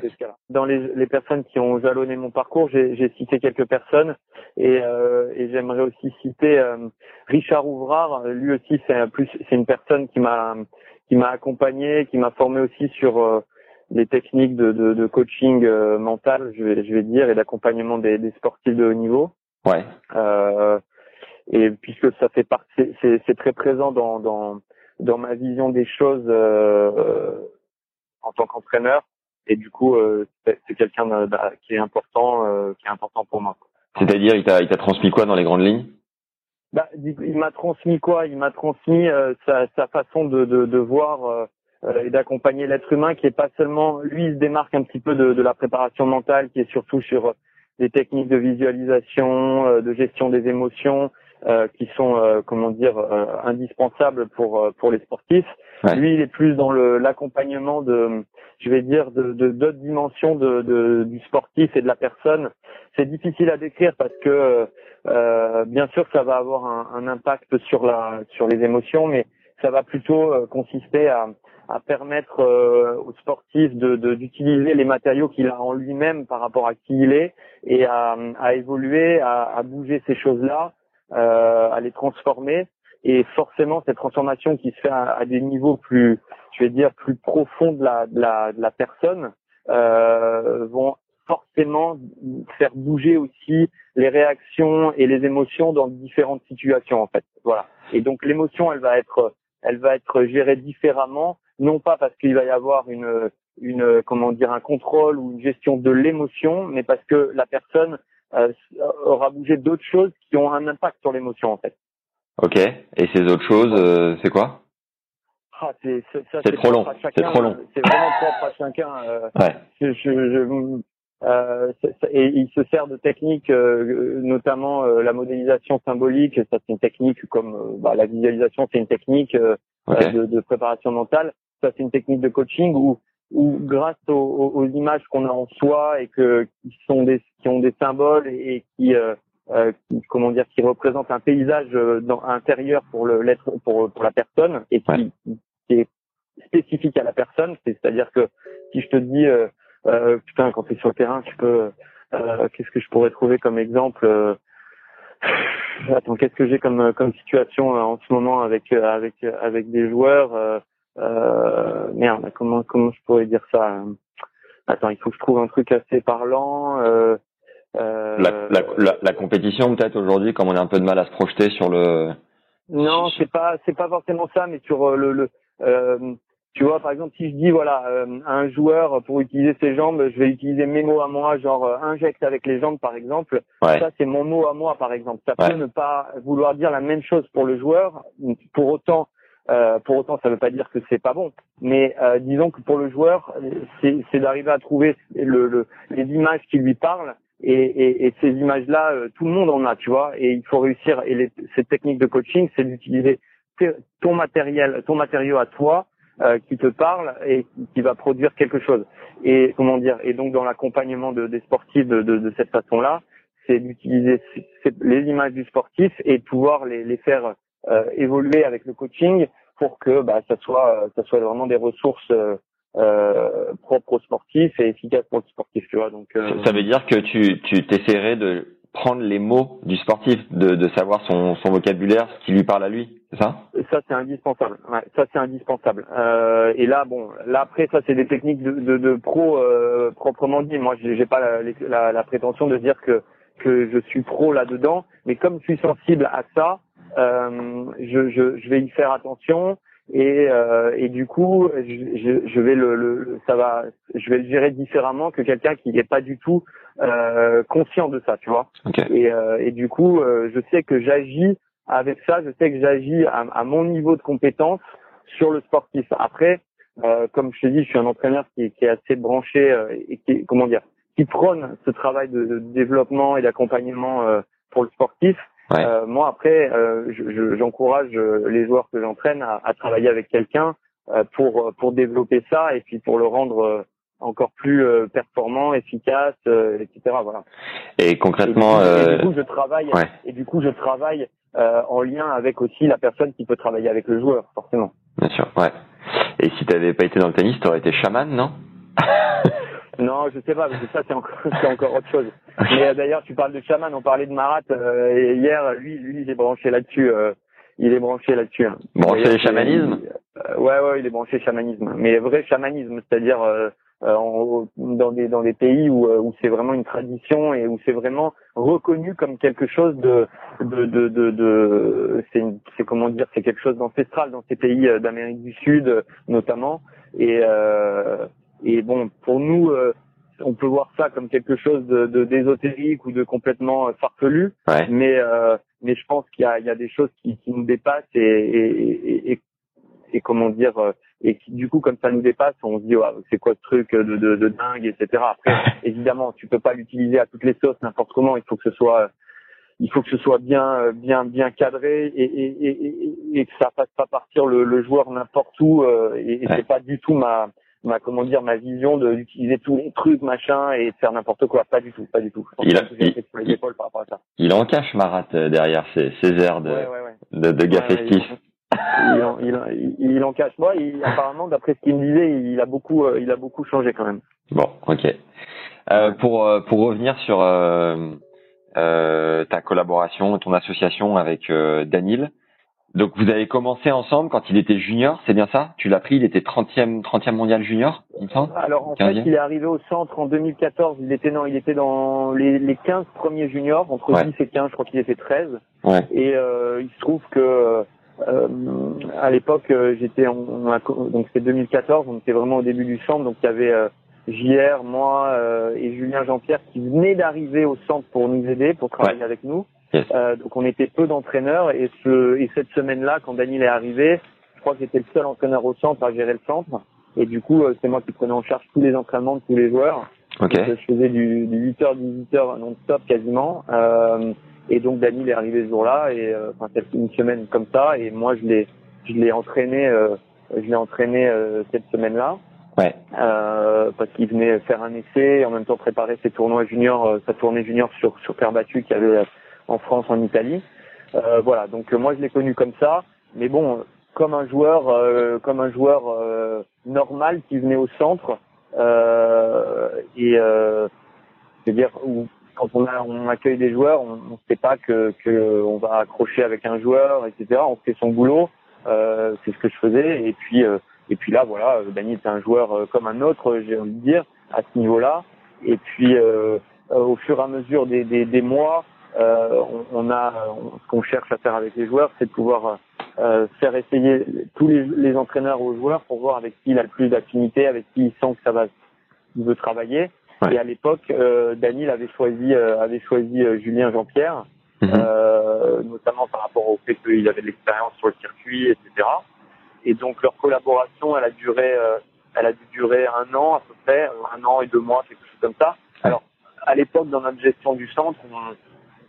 C'était dans les, les personnes qui ont jalonné mon parcours j'ai cité quelques personnes et, euh, et j'aimerais aussi citer euh, Richard Ouvrard, lui aussi, c'est plus, c'est une personne qui m'a qui m'a accompagné, qui m'a formé aussi sur les techniques de, de, de coaching mental, je vais, je vais dire, et d'accompagnement des, des sportifs de haut niveau. Ouais. Euh, et puisque ça fait partie, c'est très présent dans, dans dans ma vision des choses euh, en tant qu'entraîneur. Et du coup, euh, c'est quelqu'un qui est important, euh, qui est important pour moi. C'est-à-dire, il t'a, il t'a transmis quoi dans les grandes lignes? Bah, il m'a transmis quoi? Il m'a transmis euh, sa, sa, façon de, de, de voir et d'accompagner l'être humain, qui est pas seulement lui, il se démarque un petit peu de, de la préparation mentale, qui est surtout sur des techniques de visualisation, de gestion des émotions, euh, qui sont euh, comment dire euh, indispensables pour pour les sportifs. Lui, il est plus dans le l'accompagnement de, je vais dire, de d'autres dimensions de, de, du sportif et de la personne. C'est difficile à décrire parce que bien sûr ça va avoir un, un, impact sur la sur les émotions, mais ça va plutôt consister à à permettre au sportif de d'utiliser les matériaux qu'il a en lui-même par rapport à qui il est et à, à évoluer, à, à bouger ces choses-là euh, à les transformer. Et forcément, cette transformation qui se fait à, des niveaux plus, je vais dire, plus profonds de la, de la, de la personne, euh, vont forcément faire bouger aussi les réactions et les émotions dans différentes situations en fait. Voilà. Et donc l'émotion, elle va être, elle va être gérée différemment, non pas parce qu'il va y avoir une, une, comment dire, un contrôle ou une gestion de l'émotion, mais parce que la personne euh, aura bougé d'autres choses qui ont un impact sur l'émotion en fait. Ok. Et ces autres choses, euh, c'est quoi? Ah, c'est trop long. C'est trop long. C'est vraiment propre à chacun. Euh, ouais. Je, je, euh, et il se sert de techniques, euh, notamment la modélisation symbolique. Ça, c'est une technique comme bah, la visualisation, c'est une technique de, de, préparation mentale. Ça, c'est une technique de coaching où ou grâce aux, aux images qu'on a en soi et que qui sont des qui ont des symboles et, qui, euh, euh, qui, comment dire qui représentent un paysage euh, dans, intérieur pour le l'être pour pour la personne et qui, qui est spécifique à la personne. C'est-à-dire que si je te dis euh, euh, putain quand tu es sur le terrain tu peux euh, qu'est-ce que je pourrais trouver comme exemple attends qu'est-ce que j'ai comme comme situation en ce moment avec avec avec des joueurs euh, merde, comment comment je pourrais dire ça euh, Attends, il faut que je trouve un truc assez parlant. Euh, euh, la, la, la, la, compétition peut-être aujourd'hui, comme on a un peu de mal à se projeter sur le. Non, c'est pas c'est pas forcément ça, mais sur euh, le, le euh, tu vois, par exemple, si je dis voilà un joueur pour utiliser ses jambes, je vais utiliser mes mots à moi, genre injecte avec les jambes par exemple. Ça c'est mon mot à moi par exemple. Ça peut ne pas vouloir dire la même chose pour le joueur. Pour autant, euh, pour autant, ça ne veut pas dire que c'est pas bon, mais euh, disons que pour le joueur, c'est d'arriver à trouver le, le, les images qui lui parlent. Et, et, et ces images-là, euh, tout le monde en a, tu vois. Et il faut réussir. Et les, cette technique de coaching, c'est d'utiliser ton matériel, ton matériau à toi, euh, qui te parle et qui va produire quelque chose. Et comment dire Et donc dans l'accompagnement de, des sportifs de, de, de cette façon-là, c'est d'utiliser les images du sportif et pouvoir les, les faire évoluer avec le coaching pour que bah, ça soit ça soit vraiment des ressources euh, euh, propres aux sportifs et efficaces pour le sportif tu vois. Donc ça veut dire que tu tu t'essaierais de prendre les mots du sportif de, de savoir son, son vocabulaire ce qui lui parle à lui c'est ça? Ça c'est indispensable. Ouais, ça c'est indispensable. Euh, et là bon là après ça c'est des techniques de, de, de pro euh, proprement dit. Moi j'ai pas la, la, la, prétention de dire que que je suis pro là dedans mais comme je suis sensible à ça euh, je, je, je, vais y faire attention et, euh, et du coup je, je vais le, le, ça va je vais le gérer différemment que quelqu'un qui n'est pas du tout euh, conscient de ça tu vois. Et, euh, et du coup euh, je sais que j'agis avec ça je sais que j'agis à, à, mon niveau de compétence sur le sportif. Après euh, comme je te dis je suis un entraîneur qui, qui est assez branché et qui comment dire qui prône ce travail de, de développement et d'accompagnement pour le sportif euh, moi après, euh, j'encourage euh, les joueurs que j'entraîne à, à, travailler avec quelqu'un pour pour développer ça et puis pour le rendre encore plus performant, efficace, etc. Voilà. Et concrètement, et, du coup, je travaille et du coup je travaille en lien avec aussi la personne qui peut travailler avec le joueur, forcément. Bien sûr, ouais. Et si tu n'avais pas été dans le tennis, tu aurais été chaman, non? Non, je sais pas, parce que ça c'est encore, c'est encore autre chose. Mais euh, d'ailleurs, tu parles de chaman, on parlait de Marat euh, et hier, lui, lui, il est branché là-dessus. euh, il est branché là-dessus. hein. Branché Et, chamanisme euh, Ouais, ouais, il est branché chamanisme, mais vrai chamanisme, c'est-à-dire euh, euh, en- dans des dans des pays où euh, où c'est vraiment une tradition et où c'est vraiment reconnu comme quelque chose de de de de, de- c'est une- c'est comment dire, c'est quelque chose d'ancestral dans ces pays euh, d'Amérique du Sud euh, notamment et euh, et bon pour nous euh, on peut voir ça comme quelque chose de de- d'ésotérique ou de complètement euh, farfelu Ouais. mais euh, mais je pense qu'il y a, il y a des choses qui, qui nous dépassent et, et, et, et, et comment dire euh, et qui du coup comme ça nous dépasse on se dit ouais, c'est quoi ce truc de, de, de dingue etc après évidemment tu peux pas l'utiliser à toutes les sauces n'importe comment il faut que ce soit il faut que ce soit bien euh, bien bien cadré et, et, et, et, que ça fasse pas partir le, le joueur n'importe où euh, et, et Ouais. c'est pas du tout ma ma comment dire ma vision de d'utiliser tous les trucs machin et de faire n'importe quoi pas du tout pas du tout je pense Il a- les il- épaules par rapport à ça Il en cache Marat euh, derrière ses, ses airs de, Ouais, ouais, ouais. de, de gars festif. Il, en, il, en- il- il en cache. Moi, il, apparemment, d'après ce qu'il me disait, il a beaucoup, euh, il a beaucoup changé quand même. Bon, ok. Euh, pour euh, pour revenir sur euh, euh, ta collaboration, ton association avec euh, Danil. Donc vous avez commencé ensemble quand il était junior, c'est bien ça? Tu l'as pris, il était 30e 30e mondial junior, il me semble? Alors en fait, 15e? il est arrivé au centre en 2014. Il était non, il était dans les, les 15 premiers juniors, entre Ouais. 10 et 15. Je crois qu'il était 13. Ouais. Et euh, il se trouve que euh, à l'époque, euh, j'étais en, donc c'était 2014. On était vraiment au début du centre. Donc il y avait euh, JR, moi euh, et Julien Jean-Pierre qui venaient d'arriver au centre pour nous aider, pour travailler avec nous. Yes. Euh, donc on était peu d'entraîneurs et, ce, et cette semaine-là, quand Daniel est arrivé, je crois que j'étais le seul entraîneur au centre à gérer le centre. Et du coup, euh, c'est moi qui prenais en charge tous les entraînements de tous les joueurs. Ok. Donc, euh, je faisais du, du 8h, 18h non-stop quasiment. Euh, et donc Daniel est arrivé ce jour-là et euh, enfin c'était une semaine comme ça. Et moi je l'ai je l'ai entraîné euh, je l'ai entraîné euh, cette semaine-là. Ouais. Euh, parce qu'il venait faire un essai et en même temps préparer ses tournois juniors, euh, sa tournée junior sur sur terre battue qu'il y avait euh, en France, en Italie. Euh, voilà, donc euh, moi je l'ai connu comme ça, mais bon, comme un joueur, euh, comme un joueur normal qui venait au centre et c'est-à-dire quand on a on accueille des joueurs, on ne sait pas que que on va accrocher avec un joueur, etc. On fait son boulot, euh, c'est ce que je faisais et puis euh, et puis là voilà, Dany est un joueur comme un autre, j'ai envie de dire à ce niveau-là. Et puis euh, au fur et à mesure des, des, des mois, on, on a ce qu'on cherche à faire avec les joueurs, c'est de pouvoir euh, faire essayer tous les, les entraîneurs aux joueurs pour voir avec qui il a le plus d'affinité, avec qui il sent que ça va, il veut travailler. Et à l'époque, euh, Daniel avait choisi euh, avait choisi euh, Julien Jean-Pierre, euh, notamment par rapport au fait qu'il avait de l'expérience sur le circuit, etc. Et donc leur collaboration, elle a duré, euh, elle a dû durer un an à peu près, euh, un an et deux mois, quelque chose comme ça. Alors à l'époque, dans notre gestion du centre, on-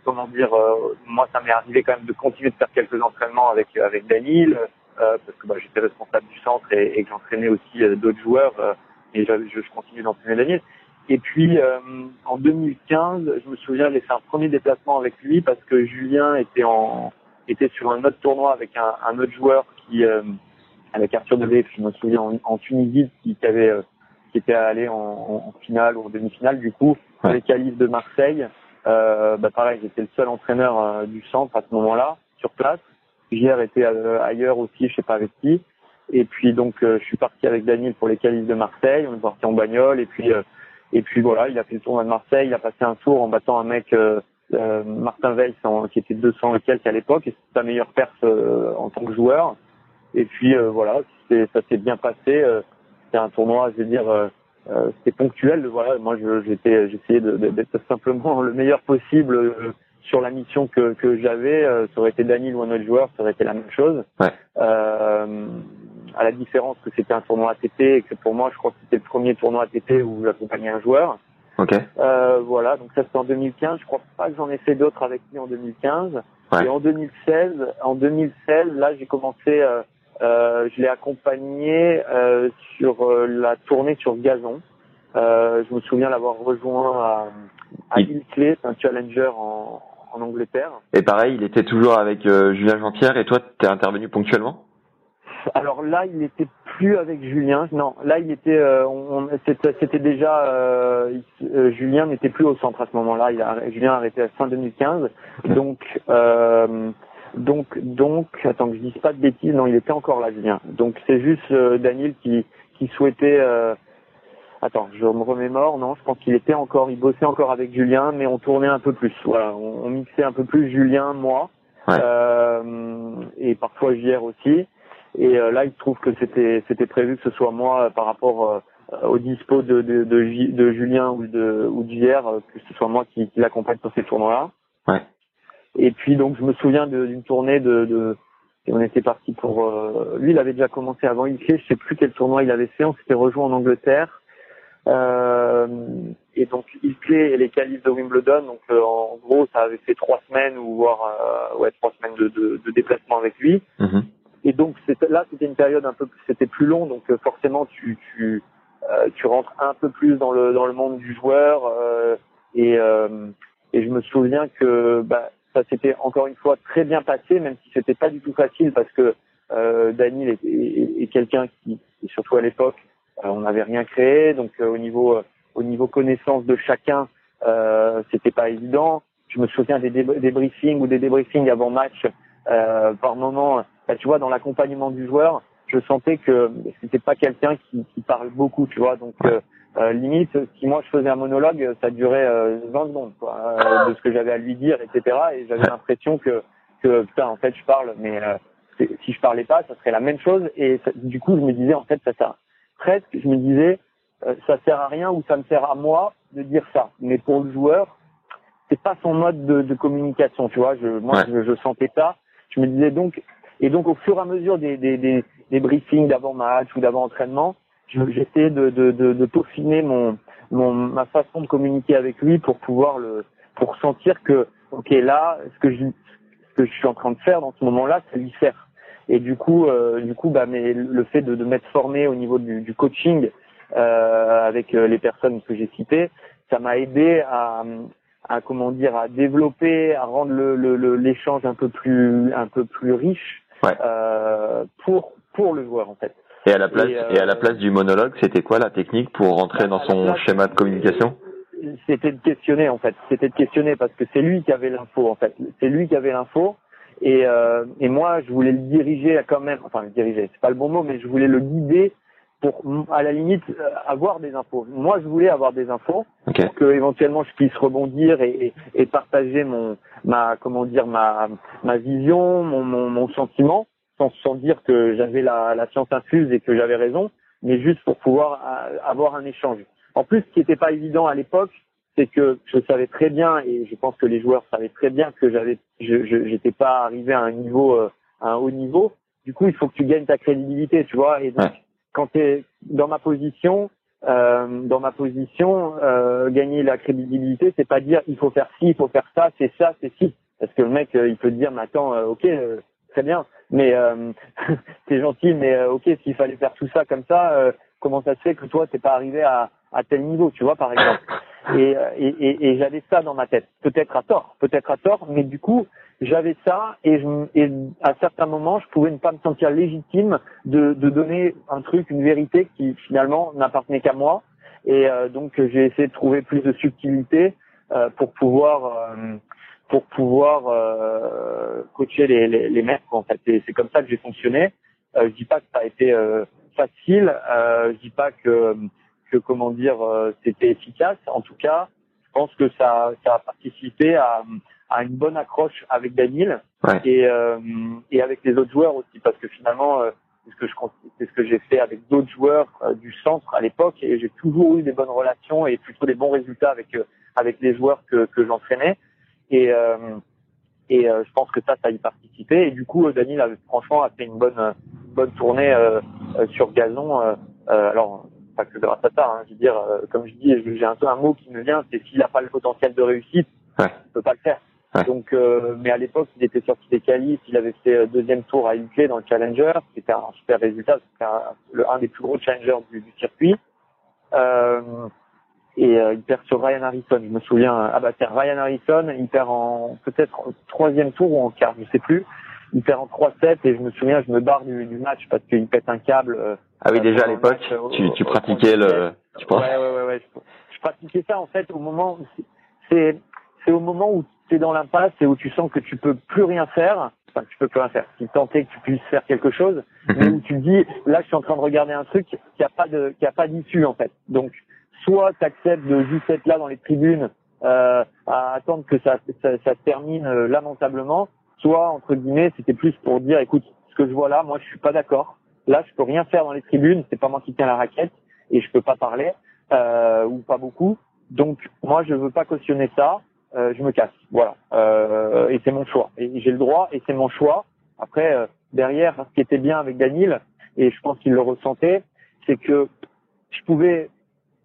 comment dire, euh, moi ça m'est arrivé quand même de continuer de faire quelques entraînements avec avec Daniel, euh, parce que bah, j'étais responsable du centre et, et que j'entraînais aussi euh, d'autres joueurs, euh, et je, je, continue d'entraîner Daniel. Et puis euh, en 2015, je me souviens, j'ai fait un premier déplacement avec lui parce que Julien était en était sur un autre tournoi avec un, un autre joueur qui euh, avec Arthur Deleuve, je me souviens en, en Tunisie qui, qui avait euh, qui était allé en, en- finale ou en demi-finale du coup pour les qualifs de Marseille. Euh, bah pareil, j'étais le seul entraîneur euh, du centre à ce moment-là sur place. JR était euh, ailleurs aussi, je sais pas avec qui. Et puis donc euh, je suis parti avec Daniel pour les qualifs de Marseille. On est parti en bagnole et puis euh, et puis voilà, il a fait le tournoi de Marseille. Il a passé un tour en battant un mec Martin en- qui était 200 et quelques à l'époque. Et c'était sa meilleure perf en tant que joueur. Et puis voilà, c'est- ça s'est bien passé. C'était un tournoi, je veux dire, euh, c'était ponctuel. Voilà, moi j'étais, j'essayais d'être simplement le meilleur possible euh, sur la mission que, que j'avais. Euh, ça aurait été Daniel ou un autre joueur, ça aurait été la même chose. Euh, à la différence que c'était un tournoi ATP et que pour moi, je crois que c'était le premier tournoi ATP où j'accompagnais un joueur. Ok. Euh, voilà, donc ça c'était en 2015. Je crois pas que j'en ai fait d'autres avec lui en 2015. Ouais. Et en 2016, en 2016, là j'ai commencé, euh, je l'ai accompagné euh, sur euh, la tournée sur gazon. Euh, je me souviens l'avoir rejoint à, à c'est un challenger en, en Angleterre. Et pareil, il était toujours avec euh, Julien Jean-Pierre et toi, t'es intervenu ponctuellement? Alors là, il était plus avec Julien. Non, là il était, euh, on, c'était, déjà euh, euh, Julien n'était plus au centre à ce moment-là. Julien a arrêté à fin 2015. Donc, euh, donc, donc, attends que je dise pas de bêtises. Non, il était encore là, Julien. Donc c'est juste Daniel qui, qui souhaitait. attends, je me remémore. Non, je pense qu'il était encore, il bossait encore avec Julien, mais on tournait un peu plus. Voilà, on, on mixait un peu plus Julien, moi, et parfois JR aussi. Et euh, là, il se trouve que c'était c'était prévu que ce soit moi euh, par rapport euh, au dispo de de, de, de, Julien ou de ou d'hier, que ce soit moi qui, qui l'accompagne sur ces tournois-là. Ouais. Et puis donc je me souviens d'une tournée de, de et on était parti pour lui il avait déjà commencé avant il je sais plus quel tournoi il avait fait, on s'était rejoint en Angleterre. Euh, et donc Ilkley et les qualifs de Wimbledon, donc en gros ça avait fait trois semaines ou voire ouais trois semaines de, de, de déplacement avec lui. Mm et donc là, c'était une période un peu, c'était plus long, donc euh, forcément tu tu euh, tu rentres un peu plus dans le dans le monde du joueur euh, et euh, et je me souviens que bah, ça s'était encore une fois très bien passé, même si c'était pas du tout facile parce que euh, Daniel est, quelqu'un qui, surtout à l'époque, on n'avait rien créé, donc au niveau au niveau connaissance de chacun, euh, c'était pas évident. Je me souviens des, des briefings ou des débriefings avant match. par moment, bah, tu vois, dans l'accompagnement du joueur, je sentais que c'était pas quelqu'un qui, qui, parle beaucoup, tu vois. Donc euh, euh, limite, si moi je faisais un monologue, ça durait euh, 20 secondes, quoi, euh, de ce que j'avais à lui dire, etc. Et j'avais l'impression que, que putain, en fait, je parle, mais euh, si je parlais pas, ça serait la même chose. Et du coup, je me disais, en fait, ça sert presque. Je me disais, ça sert à rien ou ça me sert à moi de dire ça. Mais pour le joueur, c'est pas son mode de, de communication, tu vois. Je, moi, je, je sentais ça. Je me disais donc, et donc, au fur et à mesure des, des, des, des briefings d'avant-match ou d'avant-entraînement, j'essayais de, de, de, de, peaufiner mon, mon, ma façon de communiquer avec lui pour pouvoir le, pour sentir que, ok, là, ce que je, ce que je suis en train de faire dans ce moment-là, ça lui sert. Et du coup, euh, du coup, bah, mais le fait de, de m'être formé au niveau du, du coaching euh, avec euh, les personnes que j'ai citées, ça m'a aidé à, à comment dire, à développer, à rendre le l'échange un peu plus, un peu plus riche ouais. euh, pour pour le joueur en fait. Et à la place et, euh, à la place du monologue, c'était quoi la technique pour rentrer dans son schéma de communication C'était de questionner en fait. C'était de questionner parce que c'est lui qui avait l'info en fait. C'est lui qui avait l'info. Et, euh, et moi, je voulais le diriger quand même. Enfin, le diriger, c'est pas le bon mot, mais je voulais le guider pour, à la limite, euh, avoir des infos. Moi, je voulais avoir des infos okay. pour que éventuellement je puisse rebondir et, et, et, partager mon, ma, comment dire, ma, ma vision, mon, mon, mon sentiment, sans, sans dire que j'avais la, la science infuse et que j'avais raison, mais juste pour pouvoir euh, avoir un échange. En plus, ce qui n'était pas évident à l'époque, c'est que je savais très bien, et je pense que les joueurs savaient très bien que j'avais, je, j'étais pas arrivé à un niveau, euh, à un haut niveau. Du coup, il faut que tu gagnes ta crédibilité, tu vois. Et donc, ouais quand tu es dans ma position, euh, dans ma position, euh, gagner la crédibilité, c'est pas dire il faut faire ci, il faut faire ça, c'est ça, c'est ci. Parce que le mec, euh, il peut te dire, mais attends, euh, ok, euh, très bien, mais c'est gentil, mais ok, s'il fallait faire tout ça comme ça, comment ça se fait que toi, t'es pas arrivé à, à tel niveau, tu vois, par exemple? Et, et, et, et j'avais ça dans ma tête. Peut-être à tort, peut-être à tort, mais du coup, j'avais ça et, je, et à certains moments, je pouvais ne pas me sentir légitime de, de donner un truc, une vérité qui finalement n'appartenait qu'à moi. Et euh, donc j'ai essayé de trouver plus de subtilité euh, pour pouvoir euh, pour pouvoir euh, coacher les, les, les mecs en fait. C'est comme ça que j'ai fonctionné. Euh, je dis pas que ça a été euh, facile. Euh, je dis pas que que comment dire c'était efficace. En tout cas, je pense que ça ça a participé à à une bonne accroche avec Daniel ouais. et, euh, et avec les autres joueurs aussi parce que finalement euh, c'est ce que je c'est ce que j'ai fait avec d'autres joueurs euh, du centre à l'époque et j'ai toujours eu des bonnes relations et plutôt des bons résultats avec euh, avec les joueurs que que j'entraînais et euh, et je pense que ça ça y participé et du coup Daniel avait franchement a fait une bonne bonne tournée sur gazon alors pas que grâce à ça hein, je veux dire comme je dis j'ai un peu un mot qui me vient c'est s'il n'a pas le potentiel de réussite ouais. il peut pas le faire Ouais. donc, euh, mais à l'époque, il était sorti des qualifs, il avait fait euh, deuxième tour à UK dans le Challenger, c'était un super résultat, c'était un, des plus gros challengers du, du circuit. Euh, et euh, il perd sur Ryan Harrison, je me souviens. Ah bah c'est Ryan Harrison, il perd en peut-être troisième tour ou en quart, je sais plus. il perd en 3-7 et je me souviens, je me barre du, du match parce qu'il pète un câble. euh, Ah oui, euh, déjà à l'époque, euh, tu, tu pratiquais le, 37. tu penses Ouais, ouais, ouais, ouais. Je, je pratiquais ça en fait au moment c'est- c'est c'est au moment où tu es dans l'impasse et où tu sens que tu peux plus rien faire. Enfin, tu peux plus rien faire. Si tentais que tu puisses faire quelque chose, mais où tu te dis, là, je suis en train de regarder un truc qui a pas de, qui a pas d'issue en fait. Donc, soit tu de juste être là dans les tribunes euh, à attendre que ça, ça, ça se termine euh, lamentablement, soit entre guillemets, c'était plus pour dire, écoute, ce que je vois là, moi, je suis pas d'accord. Là, je peux rien faire dans les tribunes. C'est pas moi qui tiens la raquette et je peux pas parler euh, ou pas beaucoup. Donc, moi, je veux pas cautionner ça. Euh, je me casse. Voilà. Euh, et c'est mon choix. Et j'ai le droit et c'est mon choix. Après, derrière, ce qui était bien avec Daniel, et je pense qu'il le ressentait, c'est que je pouvais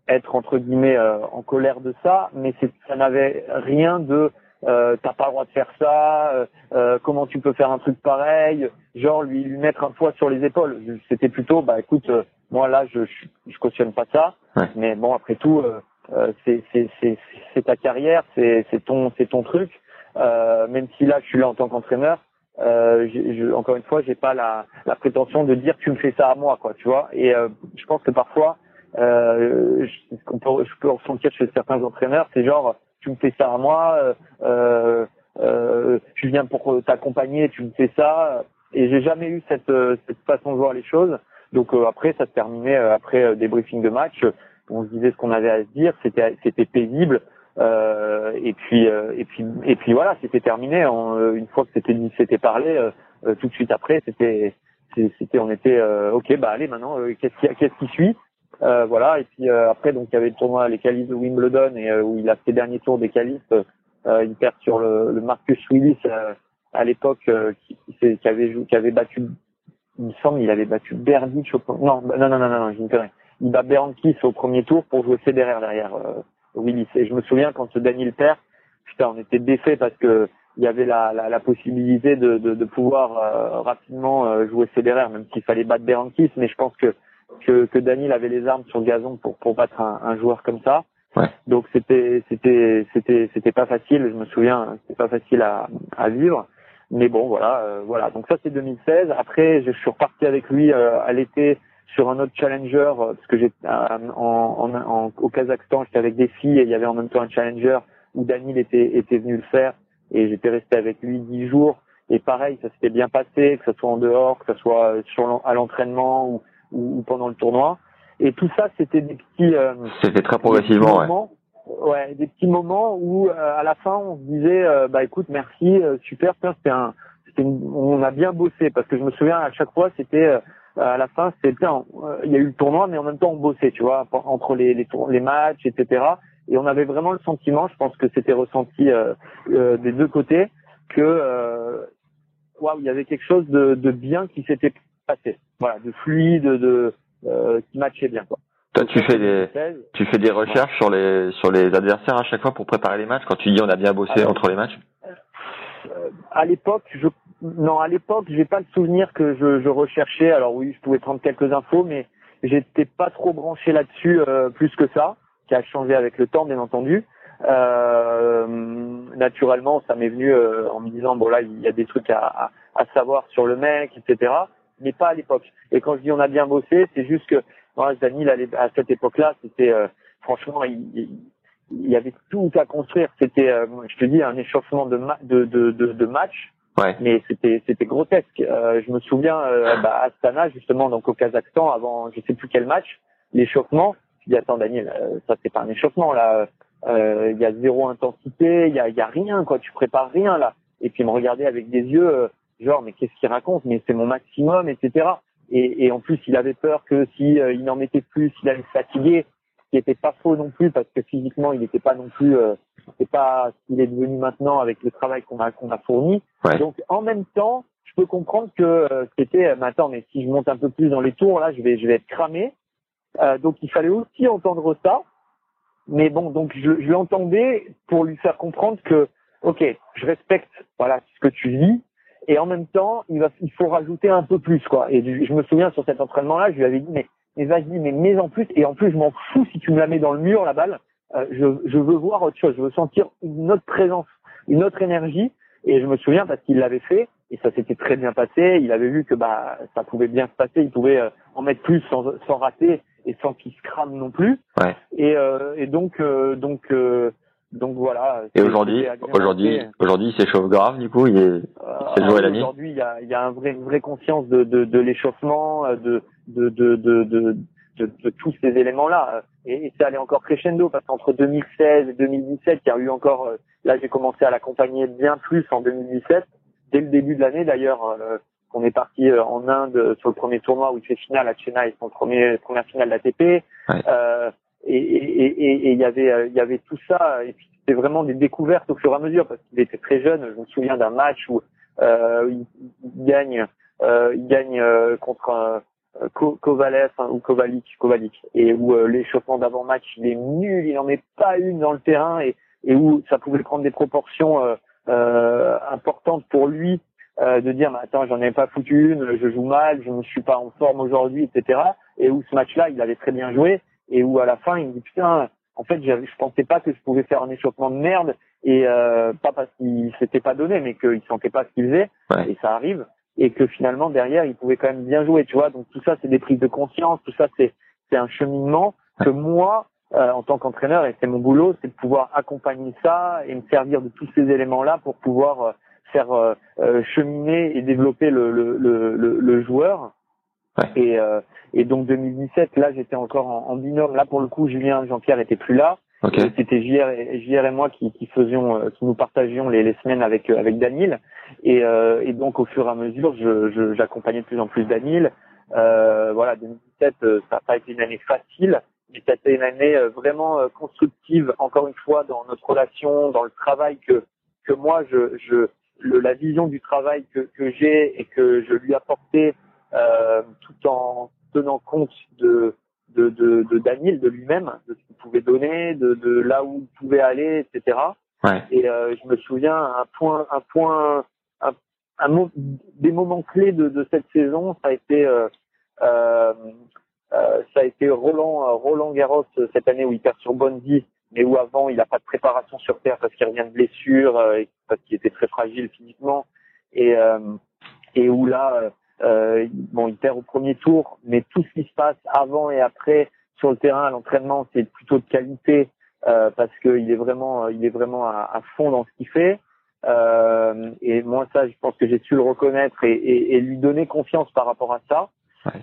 être entre guillemets euh, en colère de ça, mais ça n'avait rien de euh, t'as pas le droit de faire ça, euh, euh, comment tu peux faire un truc pareil, genre lui lui mettre un poids sur les épaules. C'était plutôt bah écoute, euh, moi là je, je je cautionne pas ça, mais bon après tout euh, euh, c'est c'est c'est c'est ta carrière, c'est c'est ton c'est ton truc. Euh, même si là je suis là en tant qu'entraîneur, euh, je, encore une fois j'ai pas la la prétention de dire tu me fais ça à moi quoi, tu vois. Et euh, je pense que parfois euh, ce qu'on peut, je peux ressentir chez certains entraîneurs, c'est genre tu me fais ça à moi, euh, euh, euh, je viens pour t'accompagner, tu me fais ça. Et j'ai jamais eu cette, euh, cette façon de voir les choses. Donc euh, après, ça se terminait après des briefings de match. On se disait ce qu'on avait à se dire, c'était c'était paisible. Et puis et puis et puis voilà, c'était terminé. Une fois que c'était dit, c'était parlé, tout de suite après, c'était c'était on était ok bah allez maintenant qu'est-ce qui qu'est-ce qui suit? Euh, voilà et puis euh, après donc il y avait le tournoi les qualifs de Wimbledon et euh, où il a fait dernier tour des qualifs euh, il perd sur le, le Marcus Willis euh, à l'époque euh, qui, qui, qui avait joué, qui avait battu il me semble il avait battu Berdych au non non non non non, une connerie. Il bat Berankis au premier tour pour jouer Federer derrière euh, Willis. Et je me souviens quand Daniel perd putain on était défait parce que il y avait la, la, la possibilité de, de, de pouvoir euh, rapidement euh, jouer Federer, même s'il fallait battre Berankis, mais je pense que que, que Daniel avait les armes sur le gazon pour pour battre un, un joueur comme ça. Donc c'était c'était c'était c'était pas facile, je me souviens, c'était pas facile à, à vivre. Mais bon voilà euh, voilà. Donc ça c'est 2016. Après je suis reparti avec lui euh, à l'été sur un autre challenger euh, parce que j'étais euh, en, en, en- au Kazakhstan, j'étais avec des filles et il y avait en même temps un challenger où Daniel était était venu le faire et j'étais resté avec lui dix jours et pareil ça s'était bien passé que ce soit en dehors que ce soit euh, sur à l'entraînement ou, ou, ou pendant le tournoi. Et tout ça c'était des petits euh, C'était très des progressivement, ouais. moments, ouais, des petits moments où euh, à la fin on se disait euh, bah écoute merci euh, super c'était un c'était on a bien bossé. Parce que je me souviens à chaque fois c'était euh, à la fin c'était bien euh, il y a eu le tournoi mais en même temps on bossait tu vois en- entre les les, tour- les matchs etc et on avait vraiment le sentiment je pense que c'était ressenti euh, euh, des deux côtés que waouh il y avait quelque chose de, de bien qui s'était passé voilà de fluide de euh, qui matchait bien quoi Toi, tu fais des, 2016. tu fais des recherches sur les, sur les adversaires à chaque fois pour préparer les matchs. Quand tu dis on a bien bossé entre les matchs? Euh, à l'époque, je non, à l'époque, j'ai pas le souvenir que je, je recherchais. Alors oui, je pouvais prendre quelques infos, mais j'étais pas trop branché là-dessus euh, plus que ça, qui a changé avec le temps, bien entendu. Euh, naturellement, ça m'est venu euh, en me disant bon là, il y a des trucs à, à, à savoir sur le mec, etc. Mais pas à l'époque. Et quand je dis on a bien bossé, c'est juste que moi, Daniel, à cette époque-là, c'était euh, franchement, il, il- il y avait tout à construire. C'était, euh, je te dis, un échauffement de, ma- de, de, de, de match, Ouais. mais c'était c'était grotesque. Euh, je me souviens euh, bah, à Astana, justement, donc au Kazakhstan, avant je sais plus quel match, l'échauffement. Je dis attends Daniel, euh, ça c'est pas un échauffement là. Euh, Il y a zéro intensité, il y a, il y a rien quoi. Tu prépares rien là. Et puis il me regardait avec des yeux euh, genre mais qu'est-ce qu'il raconte? Mais c'est mon maximum, etc. Et, et en plus il avait peur que si euh, il n'en mettait plus, il allait se fatiguer, ce qui était pas faux non plus parce que physiquement il n'était pas non plus, euh, c'est pas ce qu'il est devenu maintenant avec le travail qu'on a qu'on a fourni. Donc en même temps, je peux comprendre que euh, c'était, euh, mais attends, mais si je monte un peu plus dans les tours là, je vais je vais être cramé. Euh, donc il fallait aussi entendre ça. Mais bon, donc je, je l'entendais pour lui faire comprendre que, ok, je respecte voilà ce que tu dis, et en même temps, il va, il faut rajouter un peu plus quoi. Et je, me souviens sur cet entraînement-là, je lui avais dit mais, mais vas-y, mais mets en plus, et en plus je m'en fous si tu me la mets dans le mur la balle. Euh, je, je veux voir autre chose, je veux sentir une autre présence, une autre énergie. Et je me souviens parce qu'il l'avait fait, et ça s'était très bien passé. Il avait vu que bah ça pouvait bien se passer, il pouvait euh, en mettre plus sans, sans rater et sans qu'il se crame non plus. Ouais. Et, euh, et donc euh, donc euh, donc voilà. Et aujourd'hui, aujourd'hui, aujourd'hui, il s'échauffe grave, du coup, il est, c'est le jour et la nuit. Aujourd'hui, il y a, il y a un vrai, une vraie conscience de, de, de l'échauffement, euh, de, de, de, de, de, de, de tous ces éléments-là. Et, et c'est allé encore crescendo parce qu'entre 2016 et 2017, il y a eu encore. euh, Là, j'ai commencé à l'accompagner bien plus en 2017, dès le début de l'année d'ailleurs. euh, on est parti euh, en Inde euh, sur le premier tournoi où il fait finale à Chennai, son premier première finale d'ATP. Euh, et et il y avait euh, il y avait tout ça et puis c'était vraiment des découvertes au fur et à mesure parce qu'il était très jeune. Je me souviens d'un match où euh, il, gagne euh, il gagne euh, contre un euh, Ko- Kovalev hein, ou Kovalik Kovalik et où euh, l'échauffement d'avant match il est nul, il en met pas une dans le terrain et et où ça pouvait prendre des proportions importantes pour lui de dire mais attends j'en ai pas foutu une, je joue mal, je ne suis pas en forme aujourd'hui, etc. Et où ce match-là il avait très bien joué et où à la fin il me dit putain en fait je pensais pas que je pouvais faire un échauffement de merde. Et euh, pas parce qu'il s'était pas donné mais qu'il sentait pas ce qu'il faisait. Et ça arrive. Et que finalement derrière il pouvait quand même bien jouer tu vois. Donc tout ça c'est des prises de conscience. Tout ça c'est c'est un cheminement que moi euh, en tant qu'entraîneur et c'est mon boulot c'est de pouvoir accompagner ça et me servir de tous ces éléments là pour pouvoir euh, faire euh, euh, cheminer et développer le le le, le, le joueur et euh, et donc 2017 là j'étais encore en, en binôme là pour le coup Julien Jean-Pierre était plus là Ok. Et c'était JR et, JR et moi qui, qui faisions, euh, qui nous partagions les, les semaines avec euh, avec Daniel. Et, euh, et donc au fur et à mesure, je, je- j'accompagnais de plus en plus Daniel. Euh, voilà, 2017, euh, ça n'a pas été une année facile, mais ça a été une année vraiment constructive. Encore une fois, dans notre relation, dans le travail que que moi, je, je le, la vision du travail que, que j'ai et que je lui apportais, tout en tenant compte de de, de, de Daniel, de lui-même, de ce qu'il pouvait donner, de, de là où il pouvait aller, etc. Ouais. Et euh, je me souviens un point, un point, un, un mo- des moments clés de, de cette saison, ça a été, euh, euh, euh, ça a été Roland, euh, Roland Garros euh, cette année où il perd sur Bondy, mais où avant il n'a pas de préparation sur terre parce qu'il revient de blessure, euh, et parce qu'il était très fragile physiquement, et euh, et où là, euh, euh, bon, il perd au premier tour, mais tout ce qui se passe avant et après sur le terrain, à l'entraînement, c'est plutôt de qualité euh, parce qu'il est vraiment, il est vraiment à, à fond dans ce qu'il fait. Euh, et moi, ça, je pense que j'ai su le reconnaître et, et- et lui donner confiance par rapport à ça.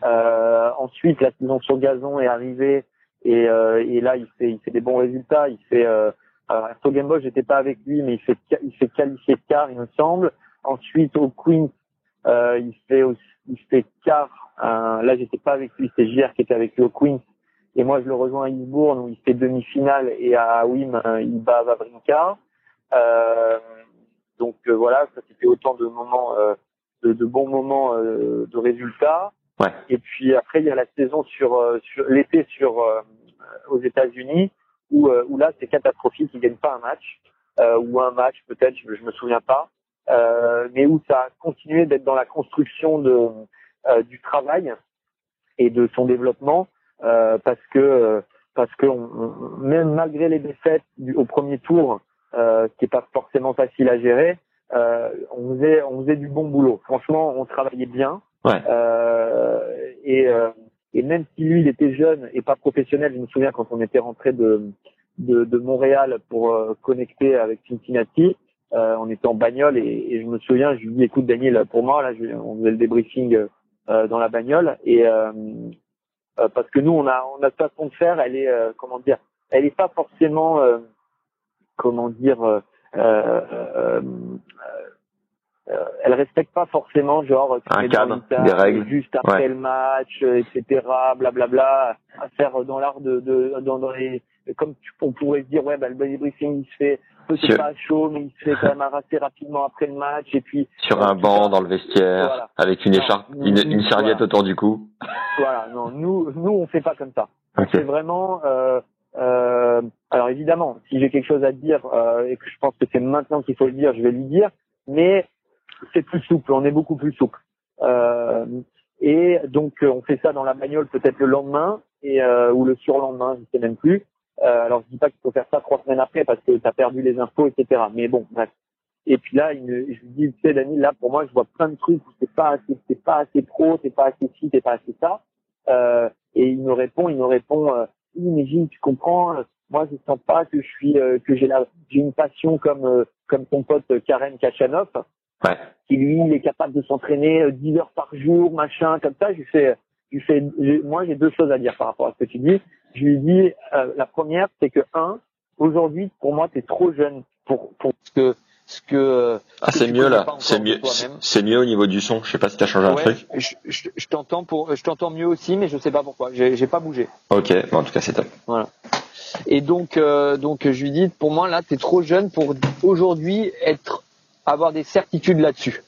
Euh, ensuite, la saison sur gazon est arrivée et, euh, et là, il fait, il fait des bons résultats. Il fait, euh, alors, Gameboy, j'étais pas avec lui, mais il fait, il fait qualifier de quart, il me semble. Ensuite, au Queens, euh, il fait, aussi- il fait quart. euh, là, j'étais pas avec lui, c'est JR qui était avec lui au Queens. Et moi, je le rejoins à Eastbourne où il fait demi-finale et à Wim, euh, il bat Vavrinka. Euh, donc euh, voilà, ça c'était autant de moments, euh, de, de bons moments euh, de résultats. Ouais. Et puis après, il y a la saison sur, sur l'été sur euh, aux États-Unis où, euh, où là c'est catastrophique, ils gagnent pas un match euh, ou un match peut-être, je, je me souviens pas, mais où ça a continué d'être dans la construction de euh, du travail et de son développement euh, parce que euh, parce que on- même malgré les défaites du, au premier tour, euh, qui est pas forcément facile à gérer, euh, on faisait on faisait du bon boulot. Franchement, on travaillait bien. Ouais. Euh, et, euh, et même si lui, il était jeune et pas professionnel, je me souviens quand on était rentré de, de, de Montréal pour euh, connecter avec Cincinnati, euh, on était en bagnole et, et je me souviens, je lui dis, écoute Daniel, pour moi, là, je, on faisait le débriefing euh, dans la bagnole et euh, euh, parce que nous, on a, on a cette façon de faire, elle est, euh, comment dire, elle est pas forcément, euh, comment dire, euh, euh, euh, euh, elle respecte pas forcément genre Un cadre, des règles. juste après Ouais. le match euh, etc blablabla à faire dans l'art de, de dans, dans les comme tu, on pourrait se dire ouais bah le body briefing il se fait peut-être Sur- pas chaud mais il se fait quand même rapidement après le match et puis Sur un banc, dans le vestiaire, Voilà. avec une écharpe, une, une serviette voilà. autour du cou. voilà non nous nous on fait pas comme ça c'est vraiment euh, euh, alors évidemment si j'ai quelque chose à dire euh, et que je pense que c'est maintenant qu'il faut le dire je vais lui dire mais c'est plus souple on est beaucoup plus souple euh, et donc euh, on fait ça dans la bagnole peut-être le lendemain et euh, ou le surlendemain je sais même plus euh, alors je dis pas qu'il faut faire ça trois semaines après parce que tu as perdu les infos etc mais bon bref Et puis là, il me, je lui dis, tu sais, Dani, là, pour moi, je vois plein de trucs où c'est pas assez, c'est pas assez pro, c'est pas assez ci, c'est pas assez ça. Euh, et il me répond, il me répond, euh, oui, mais Gilles, tu comprends, euh, moi, je sens pas que je suis, euh, que j'ai la, j'ai une passion comme, euh, comme ton pote Karen Kachanov, ouais. qui lui, il est capable de s'entraîner 10 heures par jour, machin, comme ça. Je fais, je fais, moi, j'ai deux choses à dire par rapport à ce que tu dis. Je lui dis, la première, c'est que un, aujourd'hui, pour moi, tu es trop jeune pour, pour ce que ce que ah c'est mieux là. c'est mieux c'est mieux au niveau du son. Je sais pas si tu as changé un truc. je, je, je t'entends pour je t'entends mieux aussi mais je sais pas pourquoi. J'ai j'ai pas bougé. Ok. Bon, en tout cas c'est top. Voilà. Et donc euh, donc je lui dis pour moi là tu es trop jeune pour aujourd'hui être avoir des certitudes là-dessus.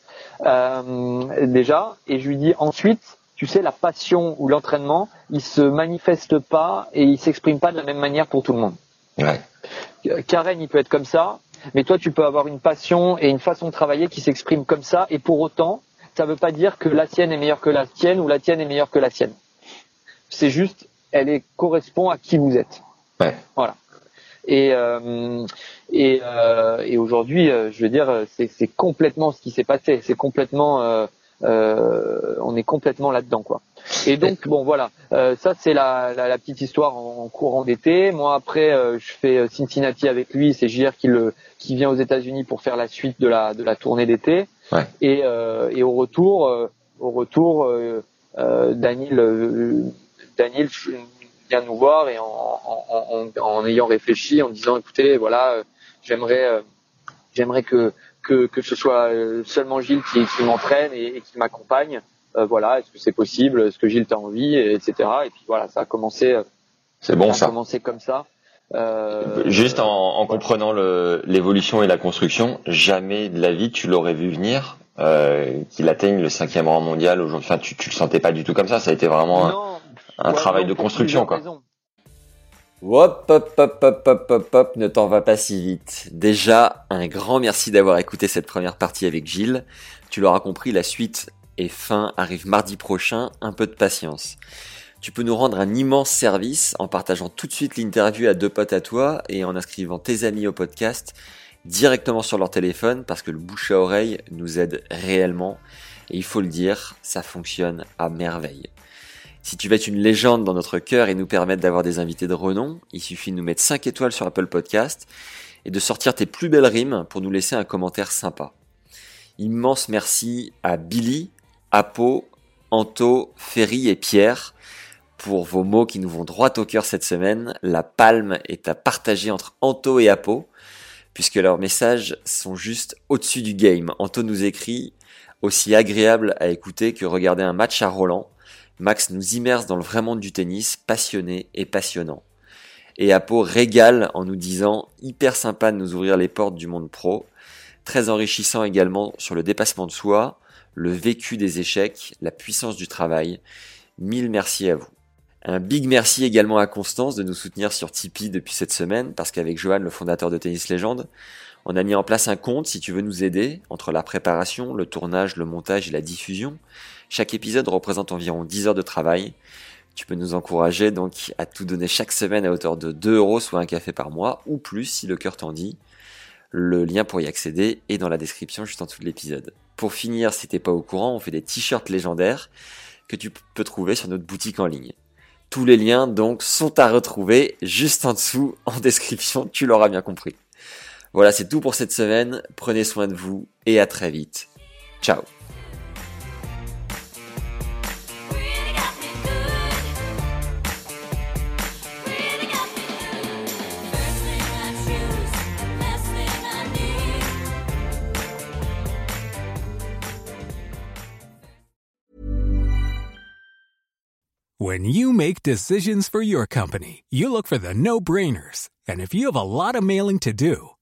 Euh, déjà. Et je lui dis ensuite tu sais la passion ou l'entraînement il se manifeste pas et il s'exprime pas de la même manière pour tout le monde ouais Karen il peut être comme ça mais toi, tu peux avoir une passion et une façon de travailler qui s'exprime comme ça, et pour autant, ça ne veut pas dire que la sienne est meilleure que la tienne ou la tienne est meilleure que la sienne. C'est juste, elle est, correspond à qui vous êtes. Ouais. Voilà. Et euh, et, euh, et aujourd'hui, euh, je veux dire, c'est complètement ce qui s'est passé. C'est complètement, euh, euh, on est complètement là-dedans, quoi. Et donc bon voilà, euh, ça c'est la, la, la, petite histoire en, courant d'été. Moi après euh, je fais Cincinnati avec lui, c'est JR qui le qui vient aux États-Unis pour faire la suite de la de la tournée d'été. Ouais. Et euh, et au retour au retour Daniel Daniel vient nous voir et en, en, en, en, ayant réfléchi en disant écoutez voilà j'aimerais j'aimerais que, que que ce soit seulement Gilles qui, qui m'entraîne et, et qui m'accompagne euh, voilà, est-ce que c'est possible, est-ce que Gilles t'a envie, etc. Et puis voilà, ça a commencé. Euh, c'est bon ça. A commencé comme ça. Euh, Juste en, en comprenant l'évolution et la construction, jamais de la vie tu l'aurais vu venir euh, qu'il atteigne le cinquième rang mondial aujourd'hui. Enfin, tu, tu le sentais pas du tout comme ça. Ça a été vraiment non, un, un travail de construction, quoi. Hop, hop, hop, hop, hop, hop, hop, ne t'en va pas si vite. Déjà, un grand merci d'avoir écouté cette première partie avec Gilles. Tu l'auras compris, la suite et fin arrive mardi prochain, un peu de patience. Tu peux nous rendre un immense service en partageant tout de suite l'interview à deux potes à toi et en inscrivant tes amis au podcast directement sur leur téléphone parce que le bouche à oreille nous aide réellement et il faut le dire, ça fonctionne à merveille. Si tu veux être une légende dans notre cœur et nous permettre d'avoir des invités de renom, il suffit de nous mettre 5 étoiles sur Apple Podcast et de sortir tes plus belles rimes pour nous laisser un commentaire sympa. Immense merci à Billy, Apo, Anto, Ferry et Pierre pour vos mots qui nous vont droit au cœur cette semaine. La palme est à partager entre Anto et Apo, puisque leurs messages sont juste au-dessus du game. Anto nous écrit aussi agréable à écouter que regarder un match à Roland. Max nous immerse dans le vrai monde du tennis, passionné et passionnant. Et Apo régale en nous disant hyper sympa de nous ouvrir les portes du monde pro, très enrichissant également sur le dépassement de soi, le vécu des échecs, la puissance du travail. Mille merci à vous. Un big merci également à Constance de nous soutenir sur Tipeee depuis cette semaine, parce qu'avec Johan, le fondateur de Tennis Légende, on a mis en place un compte si tu veux nous aider entre la préparation, le tournage, le montage et la diffusion. Chaque épisode représente environ 10 heures de travail. Tu peux nous encourager donc à tout donner chaque semaine à hauteur de 2 euros, soit un café par mois, ou plus si le cœur t'en dit. Le lien pour y accéder est dans la description juste en dessous de l'épisode. Pour finir, si t'es pas au courant, on fait des t-shirts légendaires que tu peux trouver sur notre boutique en ligne. Tous les liens donc sont à retrouver juste en dessous en description, tu l'auras bien compris. Voilà, c'est tout pour cette semaine. Prenez soin de vous et à très vite. Ciao. When you make decisions for your company, you look for the no-brainers. And if you have a lot of mailing to do,